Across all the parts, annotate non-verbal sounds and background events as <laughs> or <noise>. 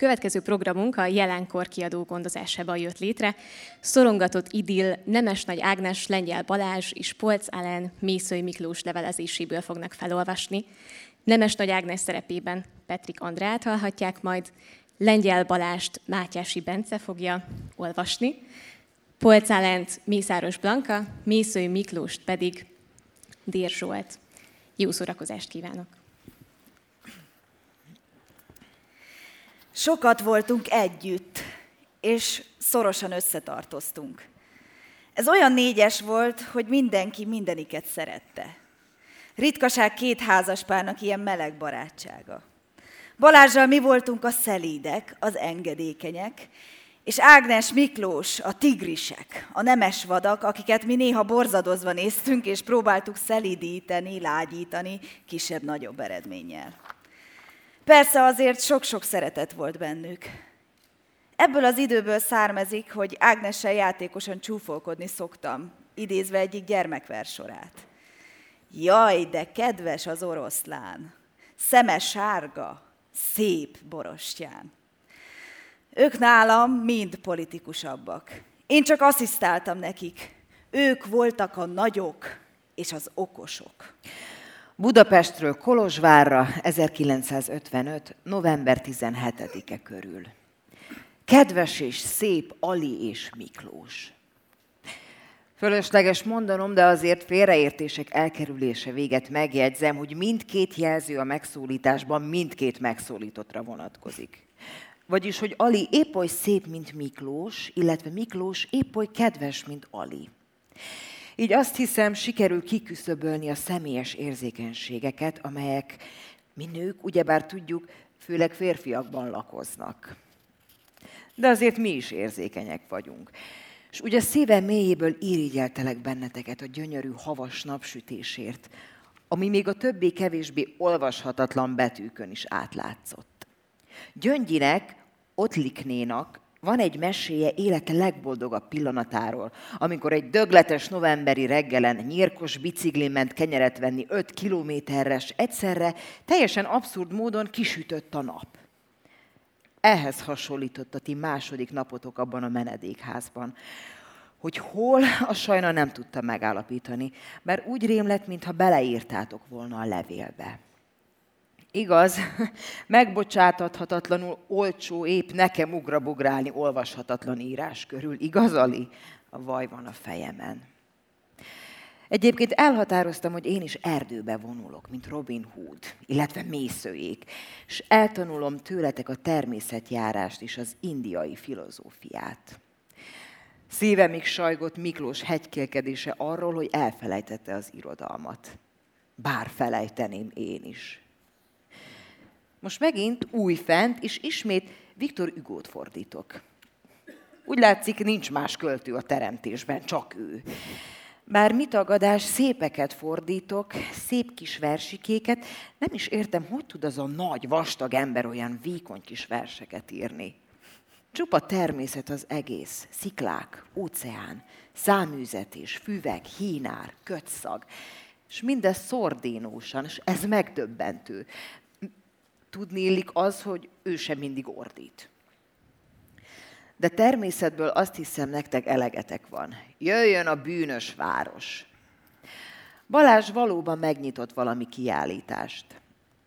következő programunk a jelenkor kiadó gondozásában jött létre. Szorongatott Idill, Nemes Nagy Ágnes, Lengyel Balázs és Polc Ellen Mészői Miklós levelezéséből fognak felolvasni. Nemes Nagy Ágnes szerepében Petrik Andrát hallhatják majd, Lengyel Balást Mátyási Bence fogja olvasni, Polc Allent Mészáros Blanka, Mészői Miklóst pedig Dér Zsolt. Jó szórakozást kívánok! Sokat voltunk együtt, és szorosan összetartoztunk. Ez olyan négyes volt, hogy mindenki mindeniket szerette. Ritkaság két házaspárnak ilyen meleg barátsága. Balázsral mi voltunk a szelídek, az engedékenyek, és Ágnes Miklós, a tigrisek, a nemes vadak, akiket mi néha borzadozva néztünk, és próbáltuk szelídíteni, lágyítani kisebb-nagyobb eredménnyel. Persze azért sok-sok szeretet volt bennük. Ebből az időből származik, hogy Ágnessel játékosan csúfolkodni szoktam, idézve egyik gyermekversorát. Jaj, de kedves az oroszlán, szeme sárga, szép borostyán. Ők nálam mind politikusabbak. Én csak asszisztáltam nekik. Ők voltak a nagyok és az okosok. Budapestről Kolozsvárra 1955. november 17-e körül. Kedves és szép Ali és Miklós. Fölösleges mondanom, de azért félreértések elkerülése véget megjegyzem, hogy mindkét jelző a megszólításban mindkét megszólítottra vonatkozik. Vagyis, hogy Ali épp oly szép, mint Miklós, illetve Miklós épp oly kedves, mint Ali. Így azt hiszem, sikerül kiküszöbölni a személyes érzékenységeket, amelyek mi nők, ugyebár tudjuk, főleg férfiakban lakoznak. De azért mi is érzékenyek vagyunk. És ugye szíve mélyéből irigyeltelek benneteket a gyönyörű havas napsütésért, ami még a többé-kevésbé olvashatatlan betűkön is átlátszott. Gyöngyinek, Otliknénak van egy meséje élete legboldogabb pillanatáról, amikor egy dögletes novemberi reggelen nyírkos biciklin ment kenyeret venni 5 kilométerres, egyszerre teljesen abszurd módon kisütött a nap. Ehhez hasonlított a ti második napotok abban a menedékházban. Hogy hol, a sajna nem tudta megállapítani, mert úgy rém lett, mintha beleírtátok volna a levélbe. Igaz, <laughs> megbocsátathatatlanul olcsó, épp nekem ugrabugrálni olvashatatlan írás körül. Igaz, Ali? A vaj van a fejemen. Egyébként elhatároztam, hogy én is erdőbe vonulok, mint Robin Hood, illetve mészőjék, és eltanulom tőletek a természetjárást és az indiai filozófiát. Szívemig sajgott Miklós hegykélkedése arról, hogy elfelejtette az irodalmat. Bár felejteném én is. Most megint új fent, és ismét Viktor Ügót fordítok. Úgy látszik, nincs más költő a teremtésben, csak ő. Bár mit tagadás, szépeket fordítok, szép kis versikéket, nem is értem, hogy tud az a nagy, vastag ember olyan vékony kis verseket írni. Csupa természet az egész, sziklák, óceán, száműzetés, füvek, hínár, kötszag, és mindez szordínósan, és ez megdöbbentő tudni illik az, hogy ő sem mindig ordít. De természetből azt hiszem, nektek elegetek van. Jöjjön a bűnös város. Balázs valóban megnyitott valami kiállítást.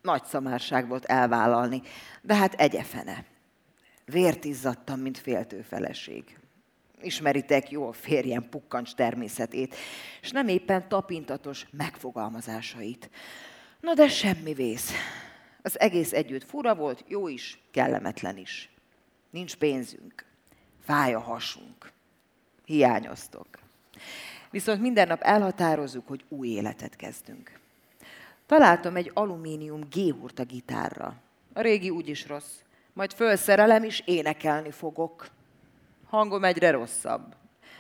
Nagy szamárság volt elvállalni, de hát egyefene. Vért izzadtam, mint féltő feleség. Ismeritek jó a férjem pukkancs természetét, és nem éppen tapintatos megfogalmazásait. Na de semmi vész. Az egész együtt fura volt, jó is, kellemetlen is. Nincs pénzünk, fáj a hasunk, hiányoztok. Viszont minden nap elhatározzuk, hogy új életet kezdünk. Találtam egy alumínium g a gitárra. A régi úgyis rossz. Majd fölszerelem is énekelni fogok. Hangom egyre rosszabb.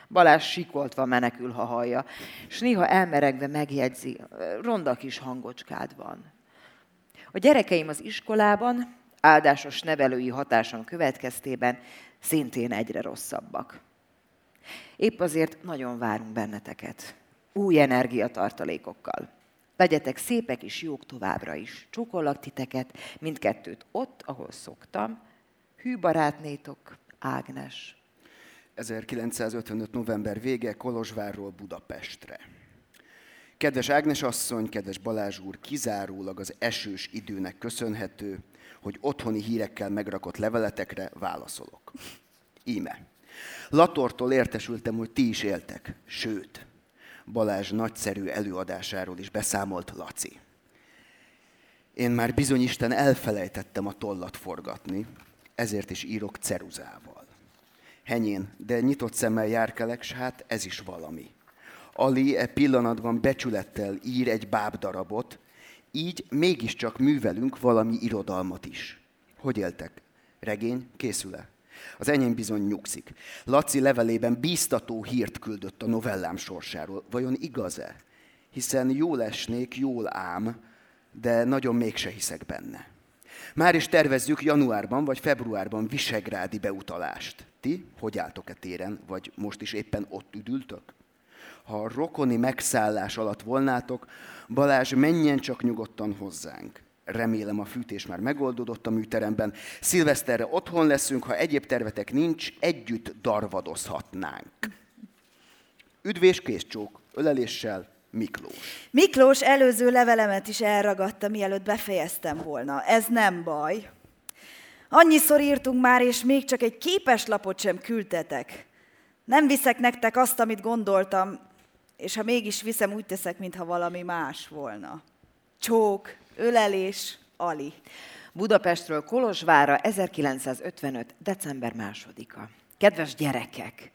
Balázs sikoltva menekül, ha hallja, és néha elmeregve megjegyzi, ronda kis hangocskád van. A gyerekeim az iskolában, áldásos nevelői hatáson következtében szintén egyre rosszabbak. Épp azért nagyon várunk benneteket. Új energiatartalékokkal. Legyetek szépek és jók továbbra is. Csókollak titeket, mindkettőt ott, ahol szoktam, Hű barátnétok, Ágnes. 1955. november vége Kolozsvárról Budapestre. Kedves Ágnes asszony, kedves Balázs úr, kizárólag az esős időnek köszönhető, hogy otthoni hírekkel megrakott leveletekre válaszolok. Íme. Latortól értesültem, hogy ti is éltek, sőt, Balázs nagyszerű előadásáról is beszámolt Laci. Én már bizony Isten elfelejtettem a tollat forgatni, ezért is írok ceruzával. Henyén, de nyitott szemmel járkelek, s hát ez is valami. Ali e pillanatban becsülettel ír egy bábdarabot, így mégiscsak művelünk valami irodalmat is. Hogy éltek? Regény készül-e? Az enyém bizony nyugszik. Laci levelében bíztató hírt küldött a novellám sorsáról. Vajon igaz-e? Hiszen jól esnék, jól ám, de nagyon mégse hiszek benne. Már is tervezzük januárban vagy februárban visegrádi beutalást. Ti hogy álltok-e téren, vagy most is éppen ott üdültök? Ha a rokoni megszállás alatt volnátok, Balázs menjen csak nyugodtan hozzánk. Remélem a fűtés már megoldódott a műteremben. Szilveszterre otthon leszünk, ha egyéb tervetek nincs, együtt darvadozhatnánk. Üdvés készcsók, öleléssel, Miklós. Miklós előző levelemet is elragadta, mielőtt befejeztem volna. Ez nem baj. Annyiszor írtunk már, és még csak egy képes lapot sem küldtetek. Nem viszek nektek azt, amit gondoltam, és ha mégis viszem, úgy teszek, mintha valami más volna. Csók, ölelés, Ali. Budapestről Kolozsvára 1955. december másodika. Kedves gyerekek!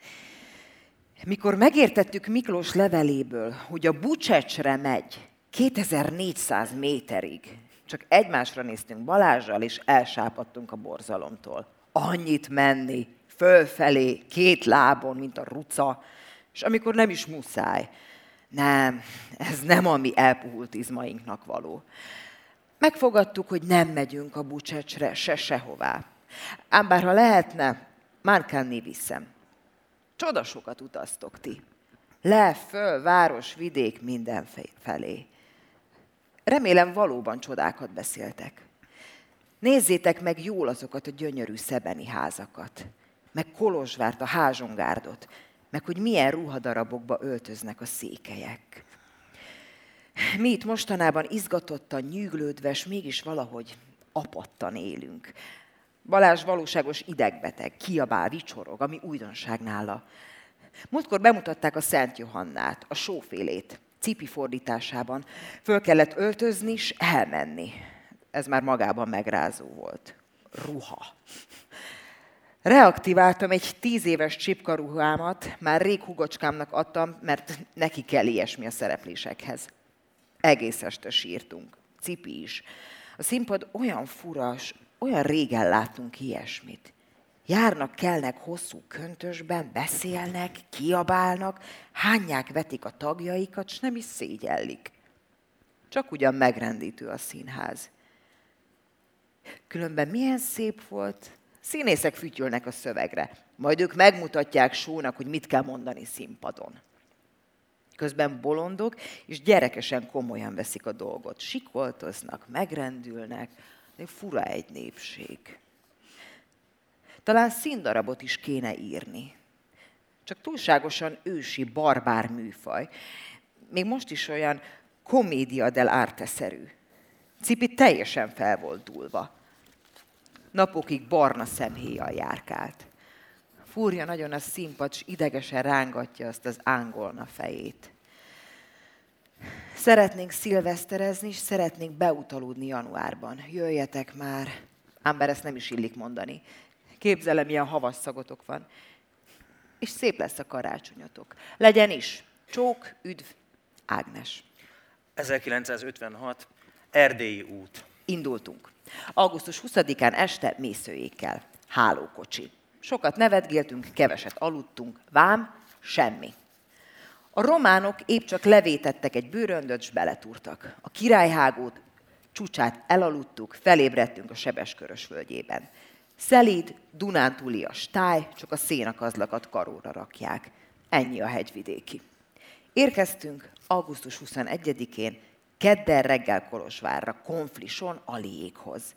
Mikor megértettük Miklós leveléből, hogy a Bucsecsre megy 2400 méterig, csak egymásra néztünk Balázsral, és elsápadtunk a borzalomtól. Annyit menni, fölfelé, két lábon, mint a ruca, és amikor nem is muszáj. Nem, ez nem a mi elpuhult izmainknak való. Megfogadtuk, hogy nem megyünk a Bucsecsre se sehová. Ám bár ha lehetne, Márkánné viszem. Csoda sokat utaztok ti. Le, föl, város, vidék, mindenfelé. Remélem valóban csodákat beszéltek. Nézzétek meg jól azokat a gyönyörű szebeni házakat, meg Kolozsvárt, a házsongárdot, meg hogy milyen ruhadarabokba öltöznek a székelyek. Mi itt mostanában izgatottan, nyűglődve, és mégis valahogy apattan élünk. Balázs valóságos idegbeteg, kiabál, vicsorog, ami újdonság nála. Múltkor bemutatták a Szent Johannát, a sófélét, cipi fordításában. Föl kellett öltözni és elmenni. Ez már magában megrázó volt. Ruha. Reaktiváltam egy tíz éves csipkaruhámat, már rég hugocskámnak adtam, mert neki kell ilyesmi a szereplésekhez. Egész este sírtunk. Cipi is. A színpad olyan furas, olyan régen látunk ilyesmit. Járnak, kelnek hosszú köntösben, beszélnek, kiabálnak, hányák vetik a tagjaikat, s nem is szégyellik. Csak ugyan megrendítő a színház. Különben milyen szép volt, színészek fütyülnek a szövegre, majd ők megmutatják sónak, hogy mit kell mondani színpadon. Közben bolondok és gyerekesen komolyan veszik a dolgot. Sikoltoznak, megrendülnek, de fura egy népség. Talán színdarabot is kéne írni. Csak túlságosan ősi, barbár műfaj. Még most is olyan komédia del arte-szerű. Cipi teljesen fel volt dúlva. Napokig barna szemhéjjal járkált. Fúrja nagyon a színpad, s idegesen rángatja azt az ángolna fejét. Szeretnénk szilveszterezni, és szeretnénk beutalódni januárban. Jöjjetek már. Ám bár ezt nem is illik mondani. Képzelem, milyen havas szagotok van. És szép lesz a karácsonyotok. Legyen is. Csók, üdv, Ágnes. 1956, Erdélyi út. Indultunk. Augusztus 20-án este mészőjékkel. Hálókocsi. Sokat nevetgéltünk, keveset aludtunk. Vám, semmi. A románok épp csak levétettek egy bőröndöt, s beletúrtak. A királyhágót, csúcsát elaludtuk, felébredtünk a Sebeskörös völgyében. Szelíd, Dunántúlias táj, csak a szénakazlakat karóra rakják. Ennyi a hegyvidéki. Érkeztünk augusztus 21-én, kedden reggel Kolozsvárra, konflison Aliékhoz.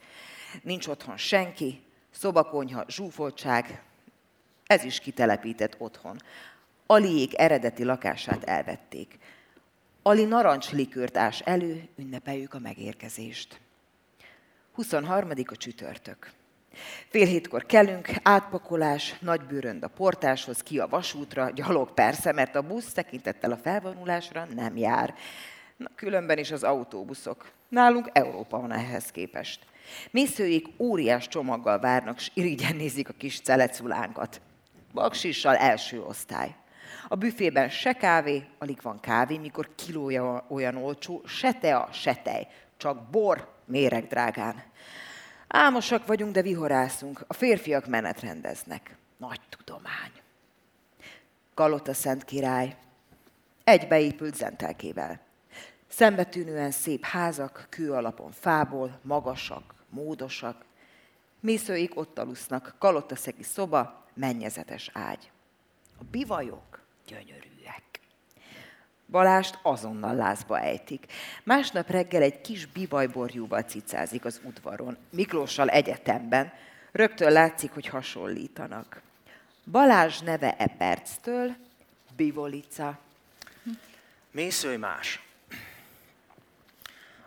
Nincs otthon senki, Szobakonyha, zsúfoltság, ez is kitelepített otthon. Aliék eredeti lakását elvették. Ali narancslikőrt ás elő, ünnepeljük a megérkezést. 23. a csütörtök. Fél hétkor kelünk, átpakolás, nagy bőrönd a portáshoz, ki a vasútra, gyalog persze, mert a busz tekintettel a felvonulásra nem jár. Na, különben is az autóbuszok. Nálunk Európa van ehhez képest. Mészőik óriás csomaggal várnak, s irigyen nézik a kis celeculánkat. Baksissal első osztály. A büfében se kávé, alig van kávé, mikor kilója olyan olcsó, se tea, se tej, csak bor méreg drágán. Álmosak vagyunk, de vihorászunk. A férfiak menetrendeznek. Nagy tudomány. Galota Szent Király. Egy beépült zentelkével. Szembetűnően szép házak, kő alapon fából, magasak, módosak. Mészőik ott alusznak, kalotaszegi szoba, mennyezetes ágy. A bivajok gyönyörűek. Balást azonnal lázba ejtik. Másnap reggel egy kis bivajborjúval cicázik az udvaron, Miklóssal egyetemben. Rögtön látszik, hogy hasonlítanak. Balázs neve e perctől Bivolica. Mészői más.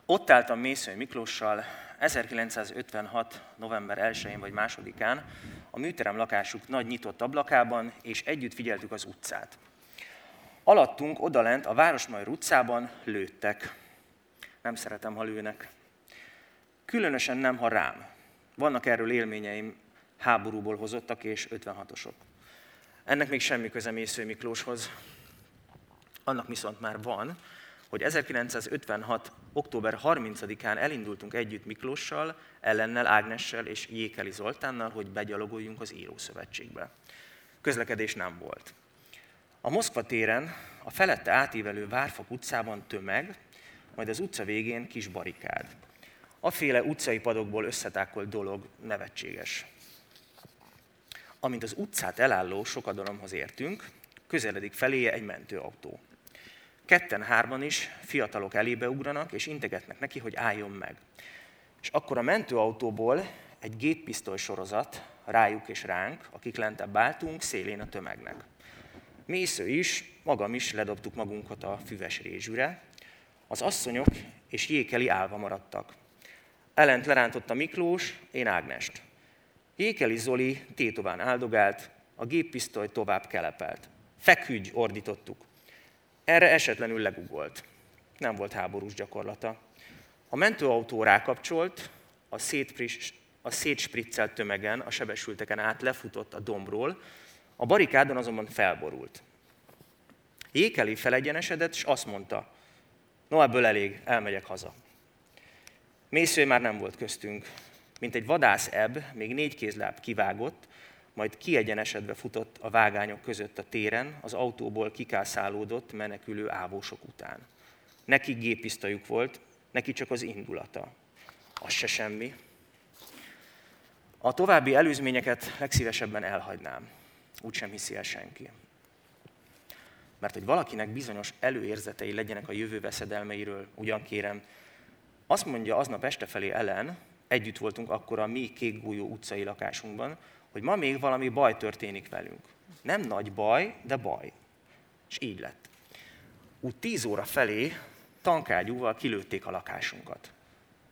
Ott álltam Mészői Miklóssal 1956. november 1-én vagy 2-án a műterem lakásuk nagy nyitott ablakában, és együtt figyeltük az utcát. Alattunk odalent a Városmajor utcában lőttek. Nem szeretem, ha lőnek. Különösen nem, ha rám. Vannak erről élményeim, háborúból hozottak és 56-osok. Ennek még semmi köze Mésző Miklóshoz. Annak viszont már van, hogy 1956. október 30-án elindultunk együtt Miklóssal, Ellennel, Ágnessel és Jékeli Zoltánnal, hogy begyalogoljunk az Írószövetségbe. Közlekedés nem volt. A Moszkva téren, a felette átívelő Várfok utcában tömeg, majd az utca végén kis barikád. Aféle utcai padokból összetákolt dolog nevetséges. Amint az utcát elálló sokadalomhoz értünk, közeledik feléje egy mentőautó. Ketten-hárman is fiatalok elébe ugranak, és integetnek neki, hogy álljon meg. És akkor a mentőautóból egy géppisztoly sorozat rájuk és ránk, akik lentebb álltunk, szélén a tömegnek. Mésző is, magam is ledobtuk magunkat a füves rézsűre. Az asszonyok és Jékeli állva maradtak. Ellent lerántotta Miklós, én Ágnest. Jékeli Zoli tétován áldogált, a géppisztoly tovább kelepelt. Feküdj, ordítottuk. Erre esetlenül legugolt. Nem volt háborús gyakorlata. A mentőautó rákapcsolt, a, a szétspriccelt tömegen, a sebesülteken át lefutott a dombról, a barikádon azonban felborult. Jékeli felegyenesedett, és azt mondta, no ebből elég, elmegyek haza. Mésző már nem volt köztünk. Mint egy vadász ebb, még négy kézláb kivágott, majd kiegyenesedve futott a vágányok között a téren, az autóból kikászálódott menekülő ávósok után. Neki gépisztajuk volt, neki csak az indulata. Az se semmi. A további előzményeket legszívesebben elhagynám úgysem hiszi el senki. Mert hogy valakinek bizonyos előérzetei legyenek a jövő veszedelmeiről, ugyan kérem, azt mondja aznap este felé Ellen, együtt voltunk akkor a mi kékgújó utcai lakásunkban, hogy ma még valami baj történik velünk. Nem nagy baj, de baj. És így lett. Úgy tíz óra felé tankágyúval kilőtték a lakásunkat.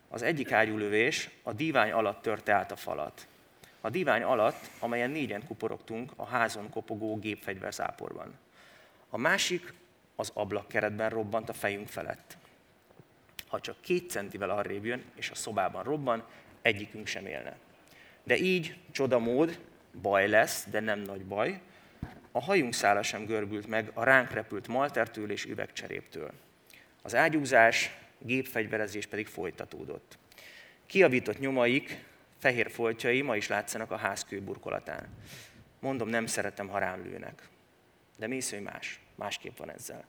Az egyik ágyúlövés a dívány alatt törte át a falat a divány alatt, amelyen négyen kuporogtunk a házon kopogó gépfegyverzáporban. A másik az ablakkeretben robbant a fejünk felett. Ha csak két centivel arrébb jön, és a szobában robban, egyikünk sem élne. De így, csodamód, baj lesz, de nem nagy baj, a hajunk szála sem görbült meg a ránk repült maltertől és üvegcseréptől. Az ágyúzás, gépfegyverezés pedig folytatódott. Kiavított nyomaik fehér foltjai ma is látszanak a ház kőburkolatán. Mondom, nem szeretem, ha rám lőnek. De mésző más, másképp van ezzel.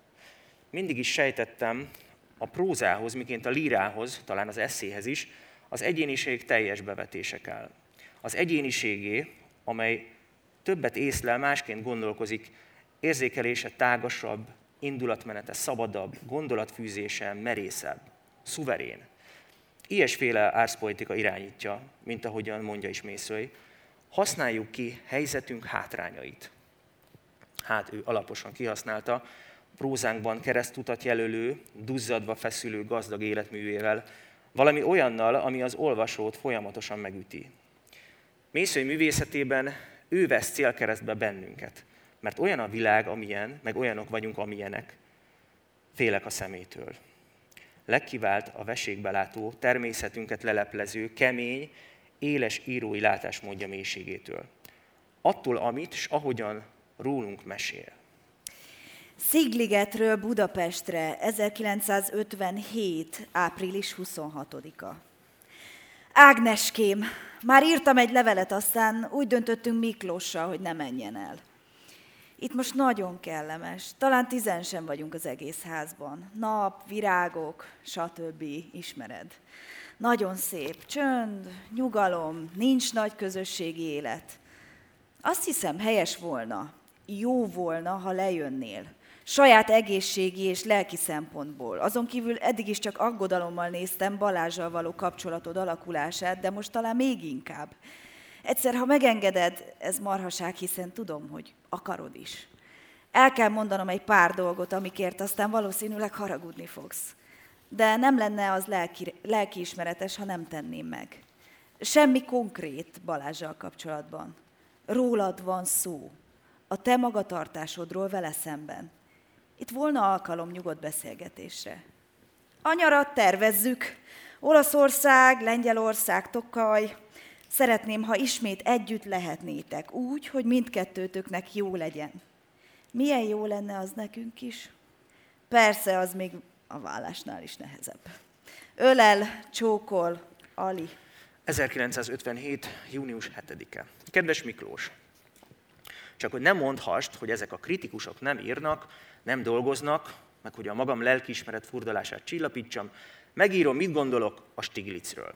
Mindig is sejtettem a prózához, miként a lírához, talán az eszéhez is, az egyéniség teljes bevetése kell. Az egyéniségé, amely többet észlel, másként gondolkozik, érzékelése tágasabb, indulatmenete szabadabb, gondolatfűzése merészebb, szuverén. Ilyesféle árszpolitika irányítja, mint ahogyan mondja is Mészői, használjuk ki helyzetünk hátrányait. Hát ő alaposan kihasználta, prózánkban keresztutat jelölő, duzzadva feszülő gazdag életművével, valami olyannal, ami az olvasót folyamatosan megüti. Mészői művészetében ő vesz célkeresztbe bennünket, mert olyan a világ, amilyen, meg olyanok vagyunk, amilyenek. Félek a szemétől. Legkivált a vesékbelátó, természetünket leleplező, kemény, éles írói látásmódja mélységétől. Attól, amit s ahogyan rólunk mesél. Szigligetről Budapestre 1957. április 26-a. Ágneském, már írtam egy levelet, aztán úgy döntöttünk Miklóssal, hogy ne menjen el. Itt most nagyon kellemes. Talán tizen sem vagyunk az egész házban. Nap, virágok, stb. ismered. Nagyon szép. Csönd, nyugalom, nincs nagy közösségi élet. Azt hiszem, helyes volna, jó volna, ha lejönnél. Saját egészségi és lelki szempontból. Azon kívül eddig is csak aggodalommal néztem Balázsral való kapcsolatod alakulását, de most talán még inkább. Egyszer, ha megengeded, ez marhaság, hiszen tudom, hogy akarod is. El kell mondanom egy pár dolgot, amikért aztán valószínűleg haragudni fogsz. De nem lenne az lelki, lelkiismeretes, ha nem tenném meg. Semmi konkrét Balázsral kapcsolatban. Rólad van szó. A te magatartásodról vele szemben. Itt volna alkalom nyugodt beszélgetésre. A tervezzük. Olaszország, Lengyelország, Tokaj. Szeretném, ha ismét együtt lehetnétek, úgy, hogy mindkettőtöknek jó legyen. Milyen jó lenne az nekünk is? Persze, az még a vállásnál is nehezebb. Ölel, csókol, Ali. 1957. június 7-e. Kedves Miklós, csak hogy nem mondhast, hogy ezek a kritikusok nem írnak, nem dolgoznak, meg hogy a magam lelkiismeret furdalását csillapítsam, megírom, mit gondolok a Stiglitzről.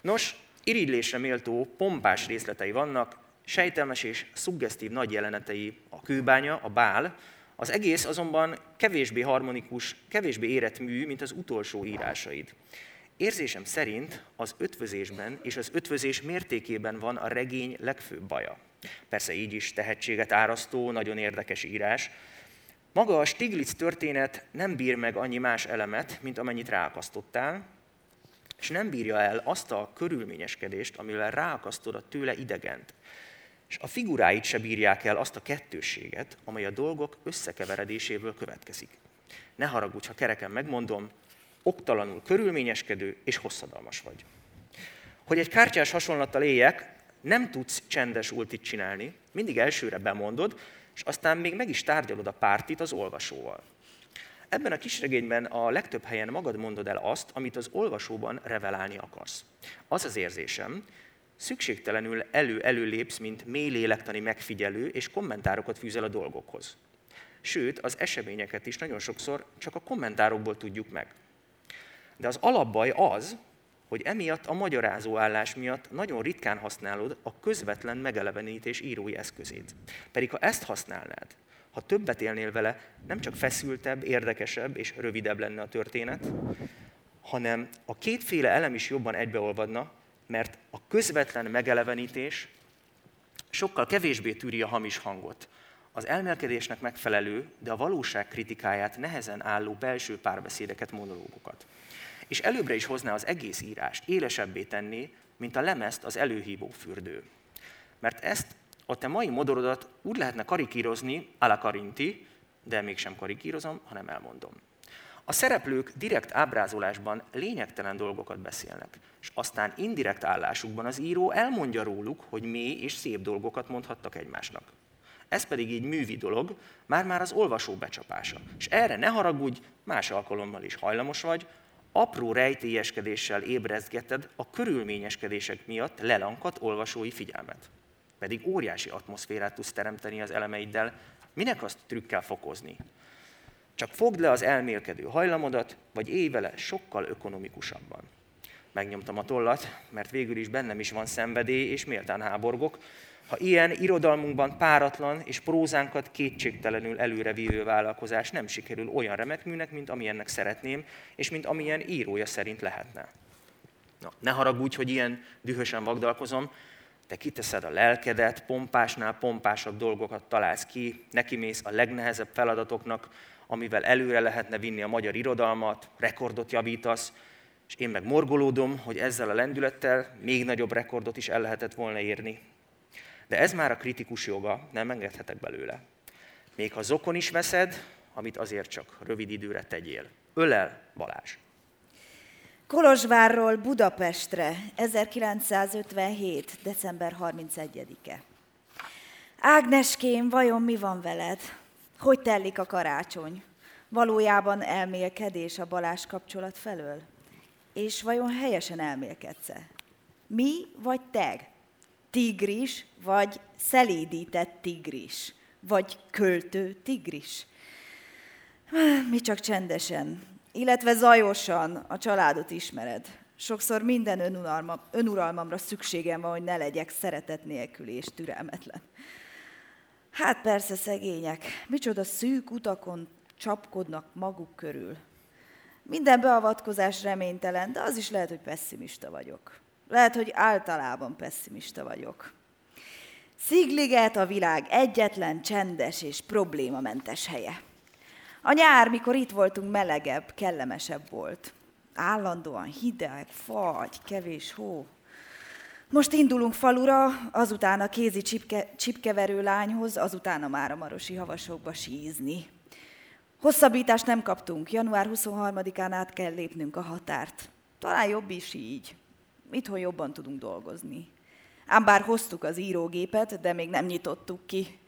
Nos, irigylésre méltó, pompás részletei vannak, sejtelmes és szuggesztív nagy jelenetei a kőbánya, a bál, az egész azonban kevésbé harmonikus, kevésbé érett mű, mint az utolsó írásaid. Érzésem szerint az ötvözésben és az ötvözés mértékében van a regény legfőbb baja. Persze így is tehetséget árasztó, nagyon érdekes írás. Maga a Stiglitz történet nem bír meg annyi más elemet, mint amennyit ráakasztottál, és nem bírja el azt a körülményeskedést, amivel ráakasztod a tőle idegent. És a figuráit se bírják el azt a kettősséget, amely a dolgok összekeveredéséből következik. Ne haragudj, ha kereken megmondom, oktalanul körülményeskedő és hosszadalmas vagy. Hogy egy kártyás hasonlattal éljek, nem tudsz csendes ultit csinálni, mindig elsőre bemondod, és aztán még meg is tárgyalod a pártit az olvasóval. Ebben a kisregényben a legtöbb helyen magad mondod el azt, amit az olvasóban revelálni akarsz. Az az érzésem, szükségtelenül elő-elő lépsz, mint mély lélektani megfigyelő, és kommentárokat fűzel a dolgokhoz. Sőt, az eseményeket is nagyon sokszor csak a kommentárokból tudjuk meg. De az alapbaj az, hogy emiatt a magyarázó állás miatt nagyon ritkán használod a közvetlen megelevenítés írói eszközét. Pedig ha ezt használnád, ha többet élnél vele, nem csak feszültebb, érdekesebb és rövidebb lenne a történet, hanem a kétféle elem is jobban egybeolvadna, mert a közvetlen megelevenítés sokkal kevésbé tűri a hamis hangot. Az elmelkedésnek megfelelő, de a valóság kritikáját nehezen álló belső párbeszédeket, monológokat. És előbbre is hozná az egész írást, élesebbé tenni, mint a lemezt az előhívó fürdő. Mert ezt a te mai modorodat úgy lehetne karikírozni, ala karinti, de mégsem karikírozom, hanem elmondom. A szereplők direkt ábrázolásban lényegtelen dolgokat beszélnek, és aztán indirekt állásukban az író elmondja róluk, hogy mély és szép dolgokat mondhattak egymásnak. Ez pedig így művi dolog, már-már az olvasó becsapása. És erre ne haragudj, más alkalommal is hajlamos vagy, apró rejtélyeskedéssel ébrezgeted a körülményeskedések miatt lelankat olvasói figyelmet. Pedig óriási atmoszférát tudsz teremteni az elemeiddel, minek azt trükkel fokozni? Csak fogd le az elmélkedő hajlamodat, vagy élj vele sokkal ökonomikusabban. Megnyomtam a tollat, mert végül is bennem is van szenvedély, és méltán háborgok. Ha ilyen irodalmunkban páratlan és prózánkat kétségtelenül előrevívő vállalkozás nem sikerül olyan remek műnek, mint amilyennek szeretném, és mint amilyen írója szerint lehetne. Na, ne haragudj, hogy ilyen dühösen vagdalkozom, te kiteszed a lelkedet, pompásnál pompásabb dolgokat találsz ki, nekimész a legnehezebb feladatoknak, amivel előre lehetne vinni a magyar irodalmat, rekordot javítasz, és én meg morgolódom, hogy ezzel a lendülettel még nagyobb rekordot is el lehetett volna érni. De ez már a kritikus joga, nem engedhetek belőle. Még ha zokon is veszed, amit azért csak rövid időre tegyél. Ölel Balázs. Kolozsvárról Budapestre, 1957. december 31-e. Ágneském, vajon mi van veled? Hogy tellik a karácsony? Valójában elmélkedés a Balázs kapcsolat felől? És vajon helyesen elmélkedsz-e? Mi vagy teg? Tigris vagy szelédített tigris? Vagy költő tigris? Mi csak csendesen, illetve zajosan a családot ismered. Sokszor minden önuralma, önuralmamra szükségem van, hogy ne legyek szeretet nélkül és türelmetlen. Hát persze szegények, micsoda szűk utakon csapkodnak maguk körül. Minden beavatkozás reménytelen, de az is lehet, hogy pessimista vagyok. Lehet, hogy általában pessimista vagyok. Szigliget a világ egyetlen csendes és problémamentes helye. A nyár, mikor itt voltunk, melegebb, kellemesebb volt. Állandóan hideg, fagy, kevés hó. Most indulunk falura, azután a kézi csipke, csipkeverő lányhoz, azután a már havasokba sízni. Hosszabbítást nem kaptunk, január 23-án át kell lépnünk a határt. Talán jobb is így. Itthon jobban tudunk dolgozni. Ám bár hoztuk az írógépet, de még nem nyitottuk ki.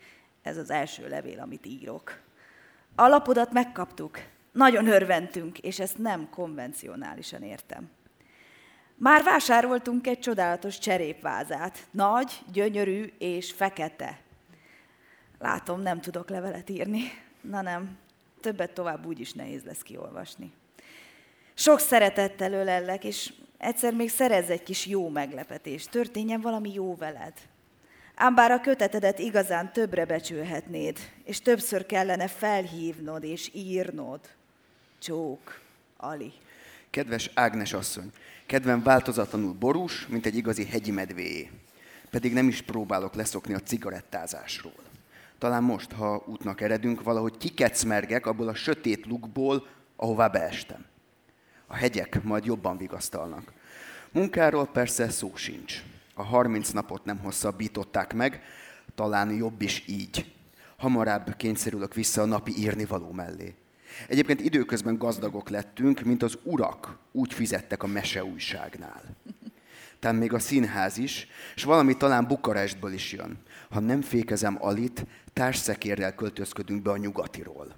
Ez az első levél, amit írok. A lapodat megkaptuk. Nagyon örventünk, és ezt nem konvencionálisan értem. Már vásároltunk egy csodálatos cserépvázát. Nagy, gyönyörű és fekete. Látom, nem tudok levelet írni. Na nem, többet tovább úgy is nehéz lesz kiolvasni. Sok szeretettel ölellek, és egyszer még szerez egy kis jó meglepetés. Történjen valami jó veled. Ám bár a kötetedet igazán többre becsülhetnéd, és többször kellene felhívnod és írnod. Csók, Ali. Kedves Ágnes asszony, kedvem változatlanul borús, mint egy igazi hegyi medvéjé. Pedig nem is próbálok leszokni a cigarettázásról. Talán most, ha útnak eredünk, valahogy kikecmergek abból a sötét lukból, ahová beestem. A hegyek majd jobban vigasztalnak. Munkáról persze szó sincs. A 30 napot nem hosszabbították meg, talán jobb is így. Hamarabb kényszerülök vissza a napi írnivaló mellé. Egyébként időközben gazdagok lettünk, mint az urak úgy fizettek a meseújságnál. Tehát még a színház is, és valami talán Bukarestből is jön. Ha nem fékezem Alit, társszekérrel költözködünk be a nyugatiról.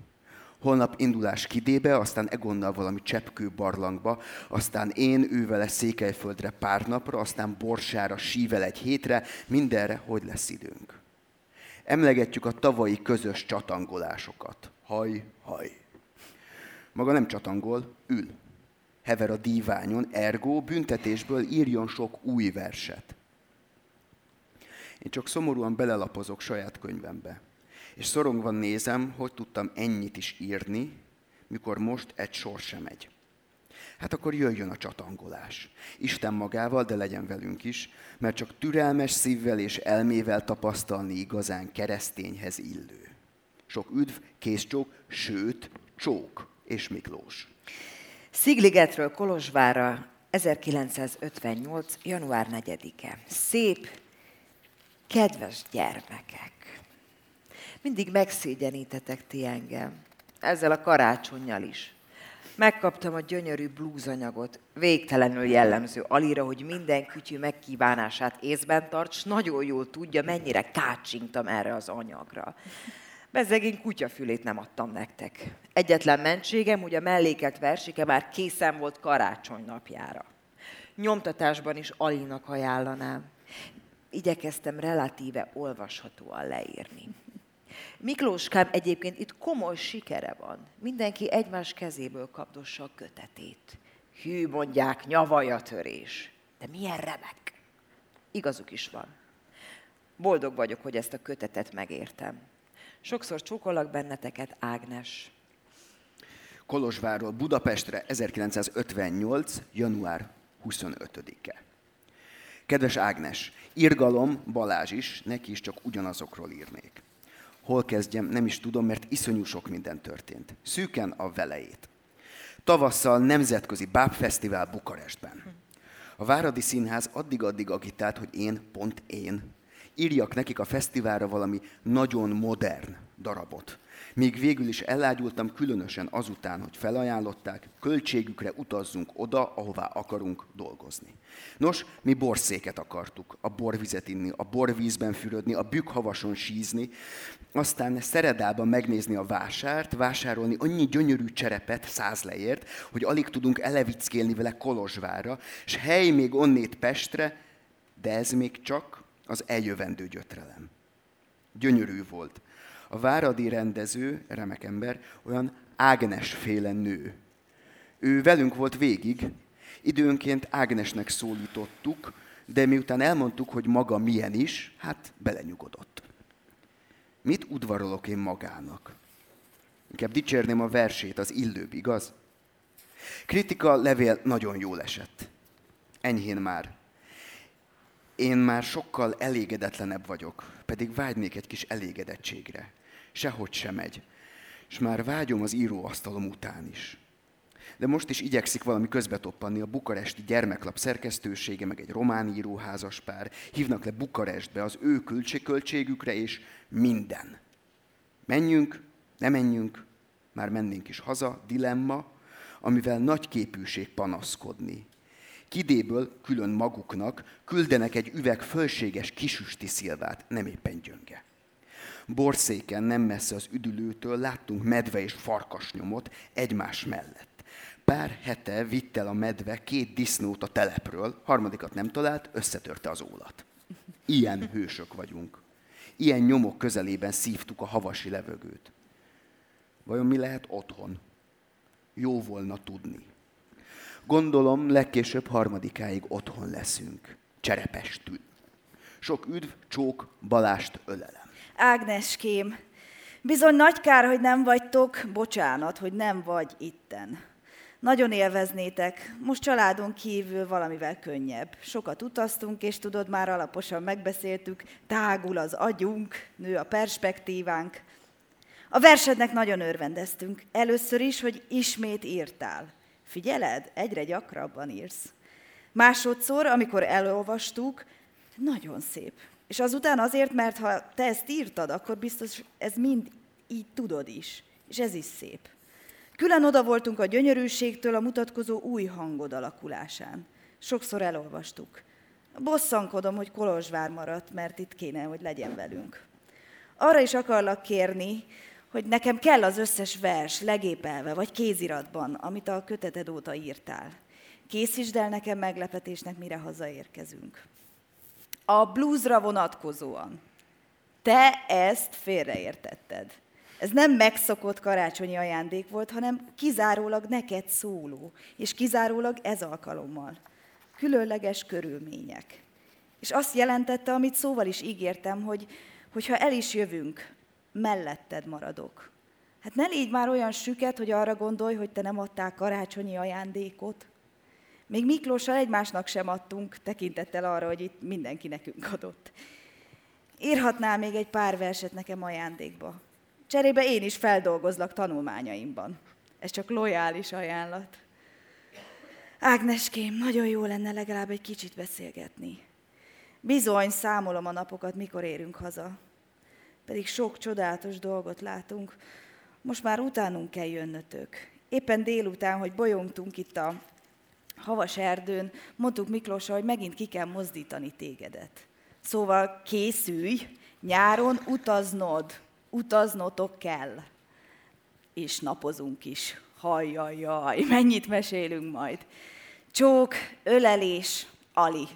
Holnap indulás Kidébe, aztán Egonnal valami cseppkő barlangba, aztán én ővele Székelyföldre pár napra, aztán Borsára, Sível egy hétre, mindenre, hogy lesz időnk. Emlegetjük a tavalyi közös csatangolásokat. Haj, haj. Maga nem csatangol, ül. Hever a díványon, ergo büntetésből írjon sok új verset. Én csak szomorúan belelapozok saját könyvembe. És szorongva nézem, hogy tudtam ennyit is írni, mikor most egy sor sem megy. Hát akkor jöjjön a csatangolás. Isten magával, de legyen velünk is, mert csak türelmes szívvel és elmével tapasztalni igazán keresztényhez illő. Sok üdv, készcsók, sőt, csók és Miklós. Szigligetről Kolozsvára 1958. január 4-e. Szép, kedves gyermekek! Mindig megszégyenítetek ti engem. Ezzel a karácsonyjal is. Megkaptam a gyönyörű blúzanyagot, végtelenül jellemző Alira, hogy minden kütyű megkívánását észben tarts, nagyon jól tudja, mennyire kácsingtam erre az anyagra. Bezzegén kutyafülét nem adtam nektek. Egyetlen mentségem, hogy a mellékelt versike már készen volt karácsony napjára. Nyomtatásban is Alinak ajánlanám. Igyekeztem relatíve olvashatóan leírni. Miklóskám egyébként itt komoly sikere van. Mindenki egymás kezéből kapdossa a kötetét. Hű, mondják, nyavajatörés. De milyen remek. Igazuk is van. Boldog vagyok, hogy ezt a kötetet megértem. Sokszor csókolak benneteket, Ágnes. Kolozsvárról Budapestre 1958. január 25-e. Kedves Ágnes, Irgalom, Balázs is, neki is csak ugyanazokról írnék. Hol kezdjem, nem is tudom, mert iszonyú sok minden történt. Szűken a velejét. Tavasszal nemzetközi bábfesztivál Bukarestben. A Váradi Színház addig-addig agitált, hogy én, pont én, írjak nekik a fesztiválra valami nagyon modern darabot. Míg végül is elágyultam különösen azután, hogy felajánlották, költségükre utazzunk oda, ahová akarunk dolgozni. Nos, mi borszéket akartuk, a borvizet inni, a borvízben fürödni, a bükkhavason sízni, aztán Szeredában megnézni a vásárt, vásárolni annyi gyönyörű cserepet száz leért, hogy alig tudunk elevickélni vele Kolozsvárra, és hely még onnét Pestre, de ez még csak az eljövendő gyötrelem. Gyönyörű volt. A váradi rendező, remek ember, olyan Ágnes féle nő. Ő velünk volt végig, időnként Ágnesnek szólítottuk, de miután elmondtuk, hogy maga milyen is, hát belenyugodott. Mit udvarolok én magának? Inkább dicsérném a versét, az illőbb, igaz? Kritika levél nagyon jól esett. Enyhén már. Én már sokkal elégedetlenebb vagyok, pedig vágynék egy kis elégedettségre. Sehogy sem megy. És már vágyom az íróasztalom után is. De most is igyekszik valami közbetoppanni a bukaresti gyermeklap szerkesztősége, meg egy román íróházaspár. Hívnak le Bukarestbe az ő költségköltségükre, és minden. Menjünk, ne menjünk, már mennénk is haza, dilemma, amivel nagy képűség panaszkodni. Kidéből külön maguknak küldenek egy üveg fölséges kisüsti szilvát, nem éppen gyönge. Borszéken, nem messze az üdülőtől láttunk medve és farkas nyomot egymás mellett. Pár hete vitt el a medve két disznót a telepről, harmadikat nem talált, összetörte az ólat. Ilyen hősök vagyunk. Ilyen nyomok közelében szívtuk a havasi levögőt. Vajon mi lehet otthon? Jó volna tudni. Gondolom, legkésőbb harmadikáig otthon leszünk. Cserepestül. Sok üdv, csók, balást ölelem. Ágneském, bizony nagy kár, hogy nem vagytok, bocsánat, hogy nem vagy itten. Nagyon élveznétek. Most családon kívül valamivel könnyebb. Sokat utaztunk, és tudod, már alaposan megbeszéltük, tágul az agyunk, nő a perspektívánk. A versednek nagyon örvendeztünk. Először is, hogy ismét írtál. Figyeled, egyre gyakrabban írsz. Másodszor, amikor elolvastuk, nagyon szép. És azután azért, mert ha te ezt írtad, akkor biztos ez mind így tudod is. És ez is szép. Külön oda voltunk a gyönyörűségtől a mutatkozó új hangod alakulásán. Sokszor elolvastuk. Bosszankodom, hogy Kolozsvár maradt, mert itt kéne, hogy legyen velünk. Arra is akarlak kérni, hogy nekem kell az összes vers legépelve, vagy kéziratban, amit a köteted óta írtál. Készítsd el nekem meglepetésnek, mire hazaérkezünk. A bluesra vonatkozóan. Te ezt félreértetted. Ez nem megszokott karácsonyi ajándék volt, hanem kizárólag neked szóló, és kizárólag ez alkalommal. Különleges körülmények. És azt jelentette, amit szóval is ígértem, hogy, hogyha el is jövünk, melletted maradok. Hát ne légy már olyan süket, hogy arra gondolj, hogy te nem adtál karácsonyi ajándékot. Még Miklóssal egymásnak sem adtunk, tekintettel arra, hogy itt mindenki nekünk adott. Írhatnál még egy pár verset nekem ajándékba. Cserébe én is feldolgozlak tanulmányaimban. Ez csak lojális ajánlat. Ágneském, nagyon jó lenne legalább egy kicsit beszélgetni. Bizony, számolom a napokat, mikor érünk haza. Pedig sok csodálatos dolgot látunk. Most már utánunk kell jönnötök. Éppen délután, hogy bolyongtunk itt a havas erdőn, mondtuk Miklósa, hogy megint ki kell mozdítani tégedet. Szóval készülj, nyáron utaznod utaznotok kell. És napozunk is. Hajjajjaj, mennyit mesélünk majd. Csók, ölelés, Ali.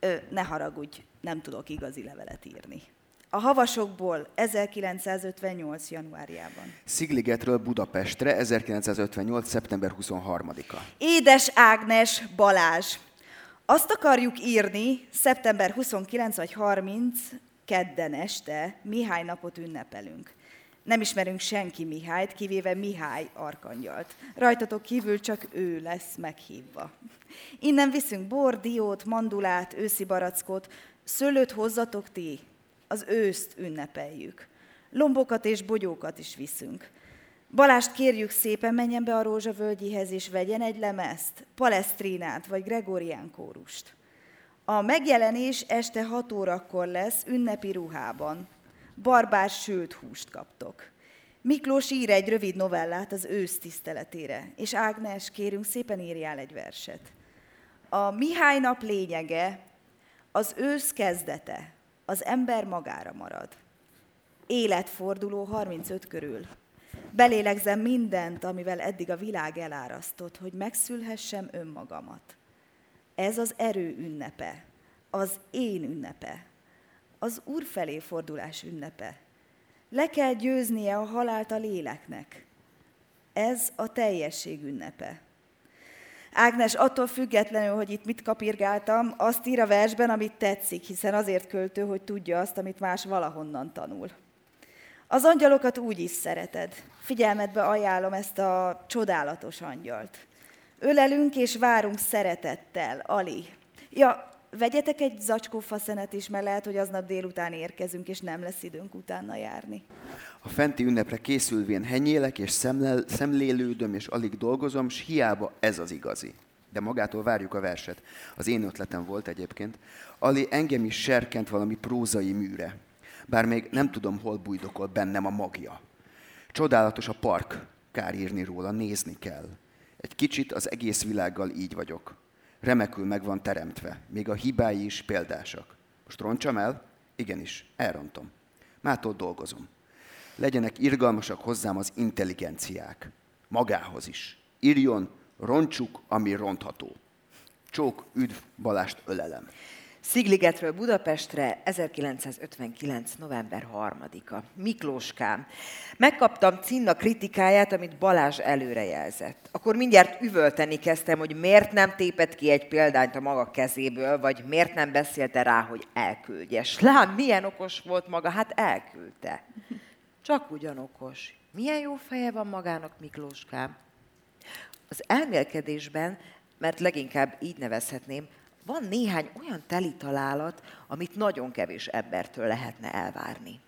Ö, ne haragudj, nem tudok igazi levelet írni. A havasokból 1958. januárjában. Szigligetről Budapestre 1958. szeptember 23-a. Édes Ágnes Balázs. Azt akarjuk írni szeptember 29 vagy 30 kedden este Mihály napot ünnepelünk. Nem ismerünk senki Mihályt, kivéve Mihály arkangyalt. Rajtatok kívül csak ő lesz meghívva. Innen viszünk bor, diót, mandulát, őszi barackot, szőlőt hozzatok ti, az őszt ünnepeljük. Lombokat és bogyókat is viszünk. Balást kérjük szépen, menjen be a rózsavölgyihez, és vegyen egy lemezt, palesztrinát vagy gregorián kórust. A megjelenés este 6 órakor lesz ünnepi ruhában. Barbár sült húst kaptok. Miklós ír egy rövid novellát az ősz tiszteletére, és Ágnes, kérünk szépen írjál egy verset. A Mihály nap lényege, az ősz kezdete, az ember magára marad. Életforduló 35 körül. Belélegzem mindent, amivel eddig a világ elárasztott, hogy megszülhessem önmagamat. Ez az erő ünnepe, az én ünnepe, az Úr felé fordulás ünnepe. Le kell győznie a halált a léleknek. Ez a teljesség ünnepe. Ágnes, attól függetlenül, hogy itt mit kapirgáltam, azt ír a versben, amit tetszik, hiszen azért költő, hogy tudja azt, amit más valahonnan tanul. Az angyalokat úgy is szereted. Figyelmetbe ajánlom ezt a csodálatos angyalt. Ölelünk és várunk szeretettel, Ali. Ja, vegyetek egy zacskó faszenet is, mert lehet, hogy aznap délután érkezünk, és nem lesz időnk utána járni. A fenti ünnepre készülvén henyélek, és szemlel, szemlélődöm, és alig dolgozom, s hiába ez az igazi. De magától várjuk a verset. Az én ötletem volt egyébként. Ali engem is serkent valami prózai műre. Bár még nem tudom, hol bújdokol bennem a magja. Csodálatos a park, kár írni róla, nézni kell. Egy kicsit az egész világgal így vagyok. Remekül meg van teremtve, még a hibái is példásak. Most roncsam el? Igenis, elrontom. Mától dolgozom. Legyenek irgalmasak hozzám az intelligenciák. Magához is. Írjon, roncsuk, ami rontható. Csók, üdv, Balást ölelem. Szigligetről Budapestre 1959. november 3-a. Miklóskám. Megkaptam Cinna kritikáját, amit Balázs előrejelzett. Akkor mindjárt üvölteni kezdtem, hogy miért nem tépett ki egy példányt a maga kezéből, vagy miért nem beszélte rá, hogy elküldjes. Lám, milyen okos volt maga, hát elküldte. Csak ugyan okos. Milyen jó feje van magának, Miklóskám. Az elmélkedésben, mert leginkább így nevezhetném, van néhány olyan teli találat, amit nagyon kevés embertől lehetne elvárni.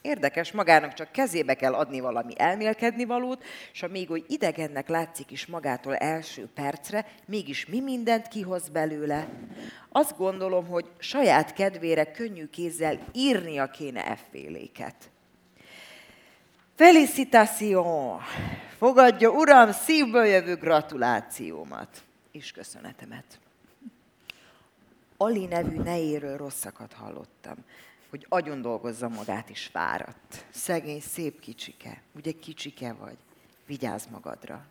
Érdekes, magának csak kezébe kell adni valami elmélkedni valót, és ha még oly idegennek látszik is magától első percre, mégis mi mindent kihoz belőle. Azt gondolom, hogy saját kedvére könnyű kézzel írnia kéne efféléket. Felicitation! Fogadja, uram, szívből jövő gratulációmat és köszönetemet. Ali nevű nejéről rosszakat hallottam, hogy agyon dolgozza magát is fáradt. Szegény, szép kicsike, ugye kicsike vagy, vigyázz magadra.